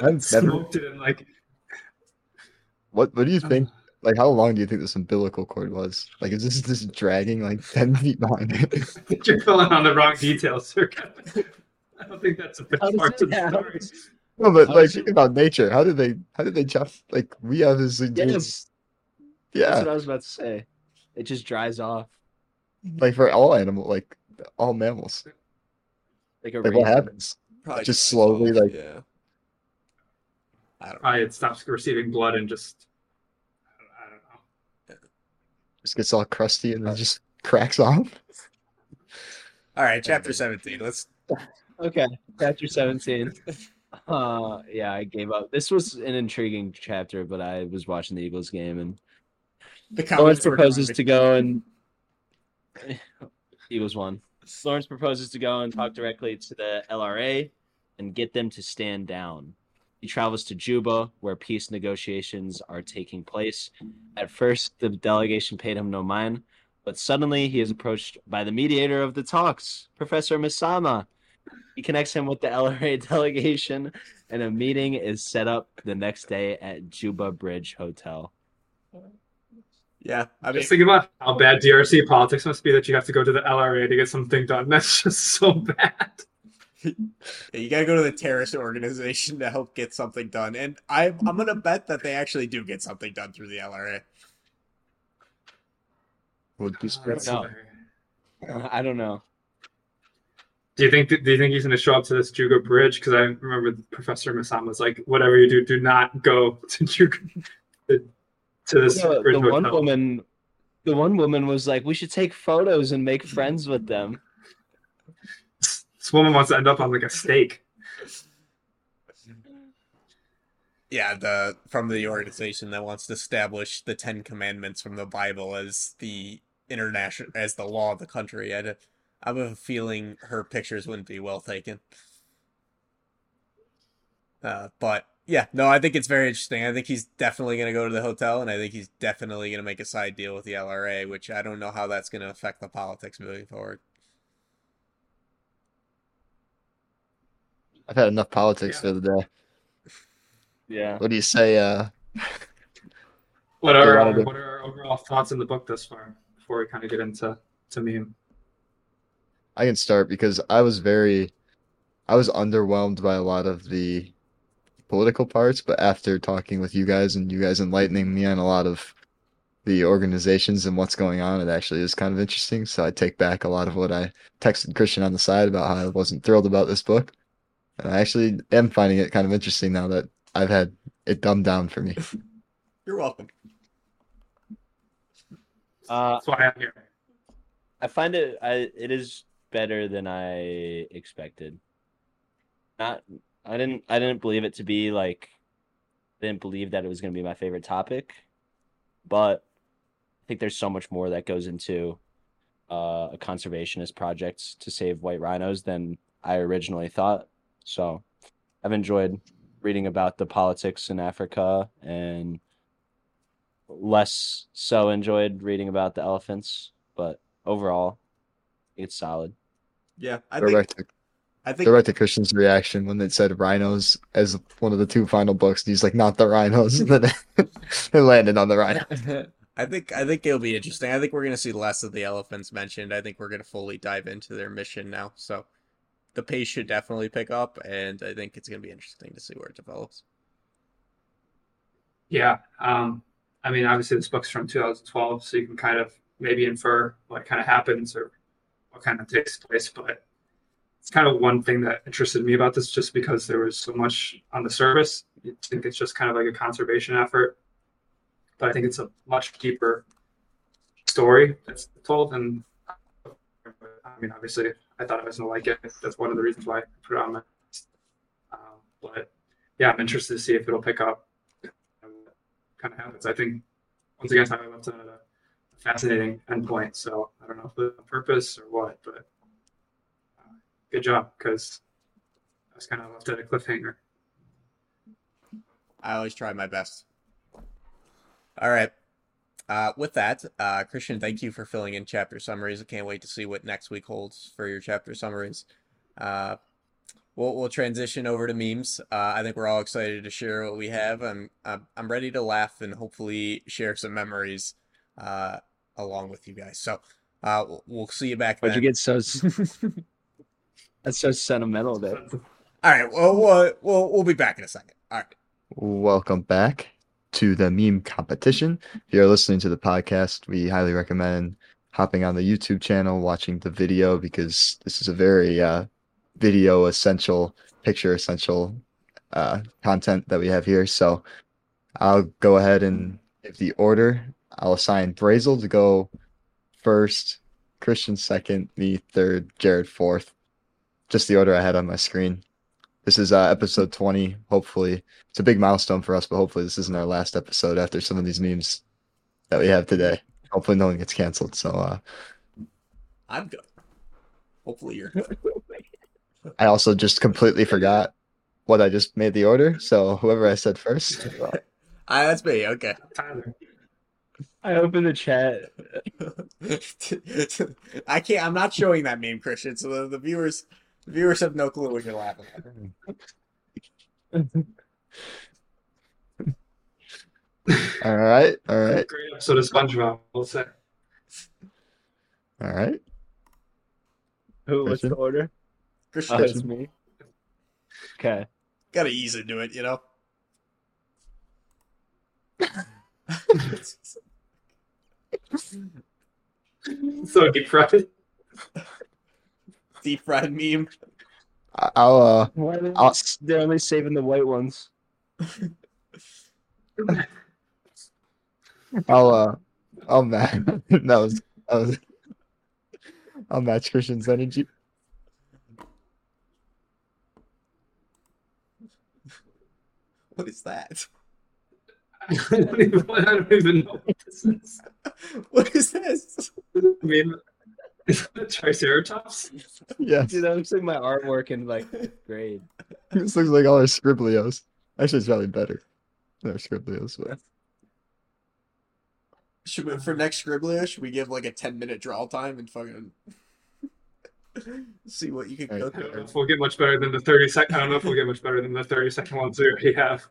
I've never, smoked it in like what what do you think? Like, how long do you think this umbilical cord was? Like, is this just dragging like 10 feet behind it? you're filling on the wrong details, sir. I don't think that's a big How part of the yeah, story. No, but How like, does think it- about nature. How did they? How did they chop? Like, we obviously do. Yes, that's Yeah, what I was about to say. It just dries off like for all animal, like all mammals. like a Like, what happens? probably Just slowly, off, like- yeah. I don't know. Probably it stops receiving blood and just I don't, I don't know. Just gets all crusty and then just cracks off. All right, chapter seventeen. Let's. Okay, chapter 17. Uh, yeah, I gave up. This was an intriguing chapter, but I was watching the Eagles game and The Lawrence proposes to go and Eagles won. Lawrence proposes to go and talk directly to the LRA and get them to stand down. He travels to Juba, where peace negotiations are taking place. At first, the delegation paid him no mind, but suddenly he is approached by the mediator of the talks, Professor Misama. He connects him with the LRA delegation, and a meeting is set up the next day at Juba Bridge Hotel. Yeah, I mean, Just think about how bad DRC politics must be that you have to go to the LRA to get something done. That's just so bad. you gotta go to the terrorist organization to help get something done, and I, I'm gonna bet that they actually do get something done through the LRA. Would be That's No. I don't know. Do you think? Do you think he's going to show up to this Juba Bridge? Because I remember Professor Masama was like, "Whatever you do, do not go to Juba to, to this the, bridge the one hotel." woman the one woman was like we should take photos and make friends with them This woman wants to end up on like a stake. Yeah, the from the organization that wants to establish the Ten Commandments from the Bible as the international as the law of the country. I have a feeling her pictures wouldn't be well taken. Uh, but yeah, no, I think it's very interesting. I think he's definitely going to go to the hotel, and I think he's definitely going to make a side deal with the LRA, which I don't know how that's going to affect the politics moving forward. I've had enough politics Yeah. for the day. yeah What do you say? Uh, What are, our, what are our overall thoughts in the book thus far? Before we kind of get into to meme. I can start because I was very, I was underwhelmed by a lot of the political parts, but after talking with you guys and you guys enlightening me on a lot of the organizations and what's going on, it actually is kind of interesting. So I take back a lot of what I texted Christian on the side about how I wasn't thrilled about this book. And I actually am finding it kind of interesting now that I've had it dumbed down for me. You're welcome. uh That's why I'm here. i find it i it is better than i expected not i didn't i didn't believe it to be like didn't believe that it was going to be my favorite topic but i think there's so much more that goes into uh, a conservationist project to save white rhinos than i originally thought so i've enjoyed reading about the politics in africa and less so enjoyed reading about the elephants, but overall, it's solid. Yeah, I Go think back to I go think back to Christian's reaction when it said rhinos as one of the two final books. And he's like, not the rhinos. And then it landed on the rhino. I think I think it'll be interesting. I think we're gonna see less of the elephants mentioned. I think we're gonna fully dive into their mission now. So the pace should definitely pick up, and I think it's gonna be interesting to see where it develops. Yeah. Um, I mean, obviously this book's from 2012, so you can kind of maybe infer what kind of happens or what kind of takes place. But it's kind of one thing that interested me about this, just because there was so much on the surface. You think it's just kind of like a conservation effort, but I think it's a much deeper story that's told. And I mean, obviously, I thought I was gonna like it. That's one of the reasons why I put it on my. list. Um, but yeah, I'm interested to see if it'll pick up kind of happens. I think once again, talking about a fascinating endpoint. So I don't know if it's on purpose or what, but uh, good job because I was kind of left at a cliffhanger. I always try my best. All right. Uh, with that, uh, Christian, thank you for filling in chapter summaries. I can't wait to see what next week holds for your chapter summaries. Uh, we'll we'll transition over to memes. Uh, I think we're all excited to share what we have. I'm I'm, I'm ready to laugh and hopefully share some memories uh, along with you guys. So uh, we'll, we'll see you back. Why'd you get so? That's so sentimental. There. All right. Well, we'll we'll we'll be back in a second. All right. Welcome back to the meme competition. If you're listening to the podcast, we highly recommend hopping on the YouTube channel, watching the video because this is a very uh, video essential, picture essential uh, content that we have here. So I'll go ahead and give the order. I'll assign Brazel to go first, Christian second, me third, Jared fourth. Just the order I had on my screen. This is uh, episode 20. Hopefully, it's a big milestone for us, but hopefully, this isn't our last episode after some of these memes that we have today. Hopefully, no one gets canceled. So, uh, I'm good. Hopefully you're good. I also just completely forgot what I just made the order. So, whoever I said first, Ah, that's me. Okay. Tyler, I opened the chat. I can't. I'm not showing that meme, Christian. So the, the viewers, the viewers have no clue what you're laughing at. all right, all right, great episode of SpongeBob. We'll say. all right. Who? What's the order? Christian, Oh, it's me. Okay. gotta ease into it, you know. So deep fried. Deep fried meme. I- I'll uh, Why are they, I'll, they're only saving the white ones. I'll uh, I'll match. that was that was. I'll match Christian's energy. What is that? I don't even, I don't even know what this is. What is this? I mean, is that Is that triceratops? Yes, Dude, that looks like my artwork in like grade. this looks like all our scribblios. Actually, it's probably better than our scribblios. But Should we, for next Scribbler, should we give like a 10 minute draw time and fucking see what you can go I don't know if we'll get much better than the 30 second. I don't know if we'll get much better than the 30 second ones we already have.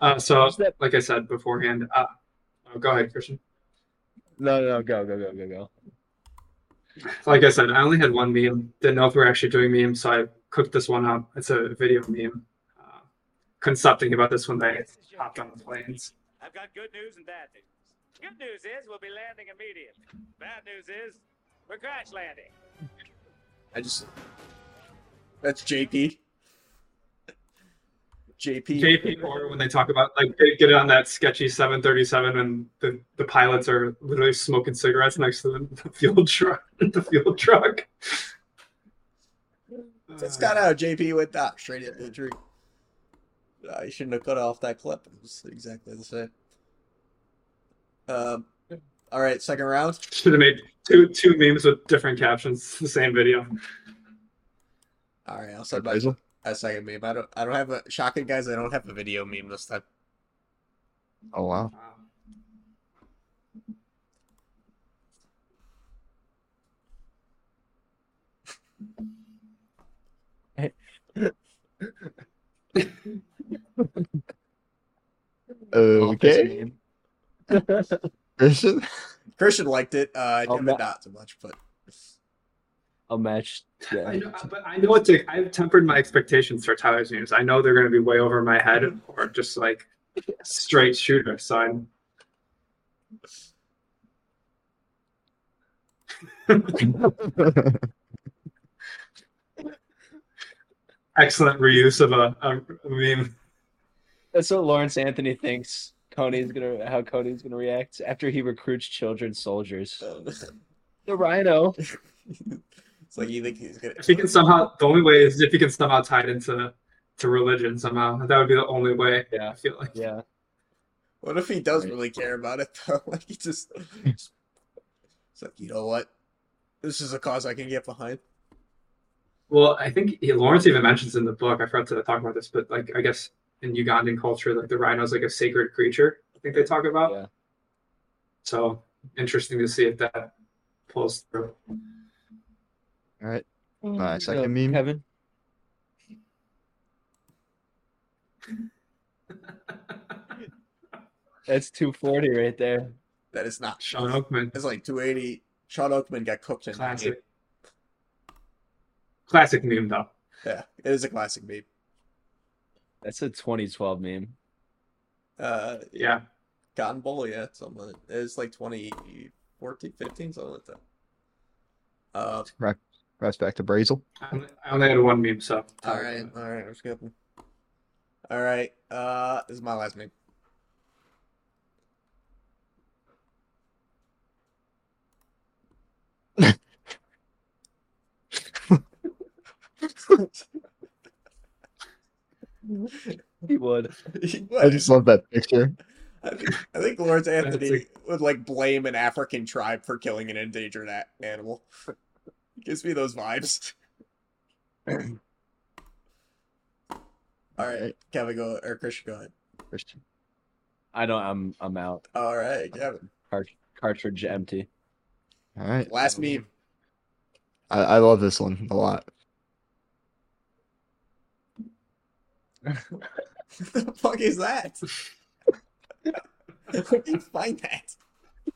Uh, so, that? like I said beforehand, uh, oh, go ahead, Christian. No, no, no, go, go, go, go, go. Like I said, I only had one meme. Didn't know if we were actually doing memes, so I cooked this one up. It's a video meme. Uh, couldn't stop thinking about this when they hopped on the planes. I've got good news and bad news. Good news is we'll be landing immediately. Bad news is we're crash landing. I just. That's JP. JP. JP or when they talk about like they get on that sketchy 737 and the, the pilots are literally smoking cigarettes next to the, the fuel truck. The fuel truck. Just got out. JP went down straight into the tree. Uh, you shouldn't have cut off that clip. It was exactly the same. Um. All right, second round. Should have made two two memes with different captions. The same video. All right, I'll send my Basil? a second meme. I don't. I don't have a shocking guys. I don't have a video meme this time. Oh wow. okay. Christian. Christian liked it. Uh, didn't not so much, but I'll match. Yeah. I know, but I know what to. I've tempered my expectations for Tyler's games. I know they're going to be way over my head or just like straight shooter. So I'm. Excellent reuse of a, a meme. That's what Lawrence Anthony thinks. Kony's gonna how Kony's gonna react after he recruits children soldiers. The Rhino. it's like you think he's gonna. If he can somehow, the only way is if he can somehow tie it into to religion somehow. That would be the only way. Yeah. I feel like. Yeah. What if he does Right. really care about it though? Like he just. It's like you know what, this is a cause I can get behind. Well, I think he, Lawrence even mentions in the book. I forgot to talk about this, but like I guess in Ugandan culture, like the rhino is like a sacred creature. I think they talk about. Yeah. So interesting to see if that pulls through. All right. My second meme. Kevin. That's 240 right there. That is not. Shawn Oakman, It's like 280. Shawn Oakman got cooked in that game. classic, classic meme though. Yeah, it is a classic meme. That's a 2012 meme. Uh, Yeah, Cotton Bowl, yeah, something. Like. It's like 2014, 15, something like that. Uh, Press back to Brazel. I only, had one meme, so. all right, all right, I'm skipping. All right, uh, this is my last meme. He would. I just love that picture. I think, I think Lawrence That's Anthony would like blame an African tribe for killing an endangered a- animal. Gives me those vibes. All right, Kevin, go or Christian, go ahead. Christian. I don't. I'm. I'm out. All right, Kevin. Cart- cartridge empty. All right. Last meme. I, I love this one a lot. the fuck is that? Where do you find that?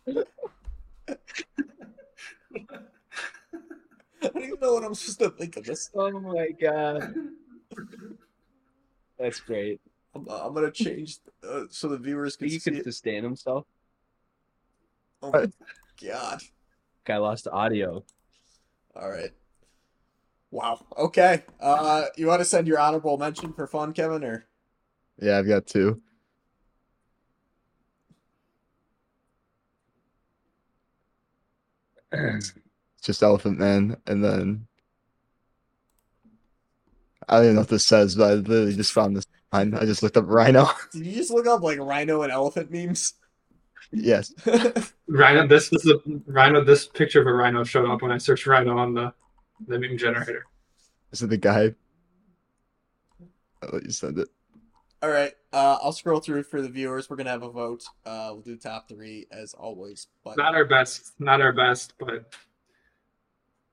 I don't even know what I'm supposed to think of this. Oh my god. That's great. I'm, I'm gonna change uh, so the viewers can think he see could it. sustain himself. Oh my god! Guy lost audio. All right. Wow. Okay. Uh, you want to send your honorable mention for fun, Kevin, or Yeah, I've got two. It's just Elephant Man, and then I don't even know what this says, but I literally just found this line. I just looked up Rhino. did you just look up like rhino and elephant memes? yes. Rhino. This is a rhino. This picture of a rhino showed up when I searched rhino on the the meme generator. Is it the guy. I'll let you send it. All right. Uh, I'll scroll through for the viewers. We're gonna have a vote. Uh, we'll do top three as always, but Not our best. Not our best, but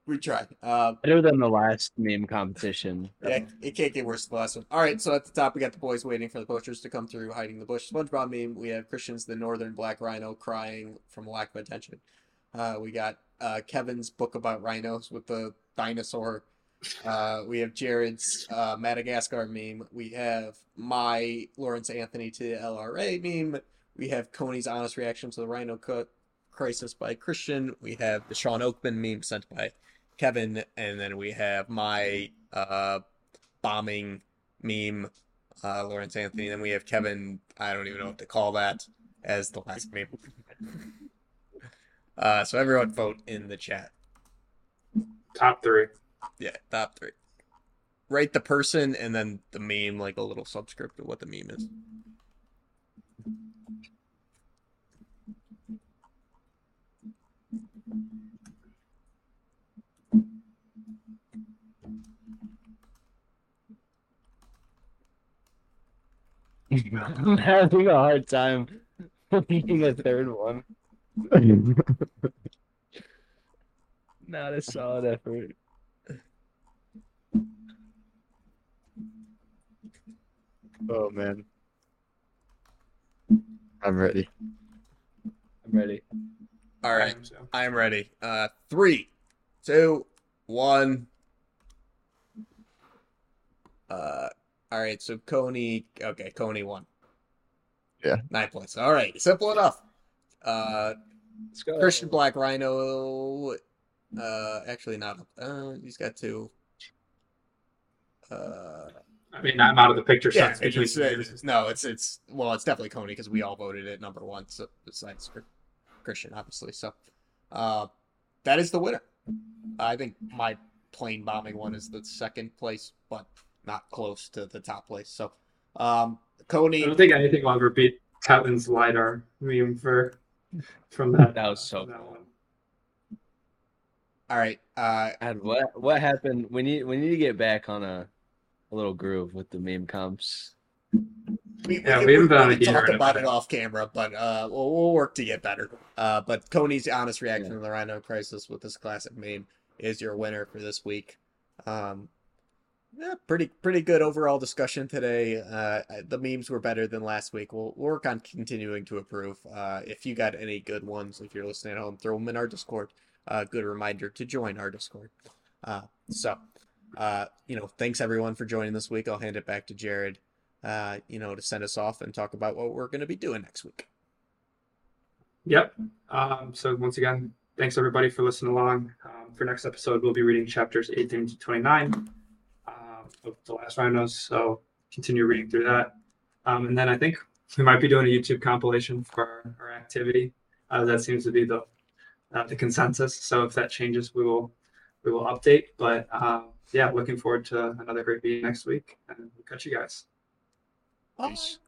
we try. Uh, Better than the last meme competition. Yeah, it can't get worse than the last one. All right, so at the top we got the boys waiting for the posters to come through, hiding the bush. SpongeBob meme. We have Christian's the northern black rhino crying from lack of attention. Uh, we got uh, Kevin's book about rhinos with the dinosaur. Uh, we have Jared's uh, Madagascar meme. We have my Lawrence Anthony to LRA meme. We have Kony's honest reaction to the rhino cut crisis by Christian. We have the Shawn Oakman meme sent by Kevin, and then we have my uh, bombing meme, uh, Lawrence Anthony. Then we have Kevin. I don't even know what to call that as the last meme. uh, so everyone vote in the chat. top three. Yeah, top three. Write the person and then the meme, like a little subscript of what the meme is. I'm having a hard time picking a third one. Not a solid effort. Oh man. I'm ready. I'm ready. All right, So, I am ready. Uh, three, two, one. Uh, all right. So Kony, okay, Kony won. Yeah. Nine points. All right, simple enough. Uh, Let's go. Christian Black Rhino. Uh, actually not. Uh, he's got two. Uh, I mean, I'm out of the picture. So yeah, it's it's, it's- no, it's it's well, it's definitely Kony because we all voted it number one. So besides Chr- Christian, obviously. So, uh, that is the winner. I think my plane bombing one is the second place, but not close to the top place. So, um, Kony. I don't think anything will ever beat Tatlin's lidar meme for from that. That was so that cool. one. All right. Uh, And what what happened? We need we need to get back on a, a little groove with the meme comps. we, Yeah, we haven't been on a can heater talk about it off camera, but uh, we'll, we'll work to get better. Uh, but Kony's honest reaction to the Rhino crisis with this classic meme is your winner for this week. Um, yeah, pretty pretty good overall discussion today. Uh, the memes were better than last week. We'll work on continuing to improve. Uh, if you got any good ones, if you're listening at home, throw them in our Discord. Uh, good reminder to join our Discord. Uh, so, uh, you know, thanks everyone for joining this week. I'll hand it back to Jared uh, you know, to send us off and talk about what we're going to be doing next week. Yep. Um, so once again, thanks everybody for listening along. Um, for next episode, we'll be reading chapters 18 to 29 um, of The Last Rhinos. So continue reading through that. Um, and then I think we might be doing a YouTube compilation for our, activity. Uh, that seems to be the uh, the consensus. So if that changes, we will we will update. But um, yeah, looking forward to another great meeting next week, and we'll catch you guys. Peace.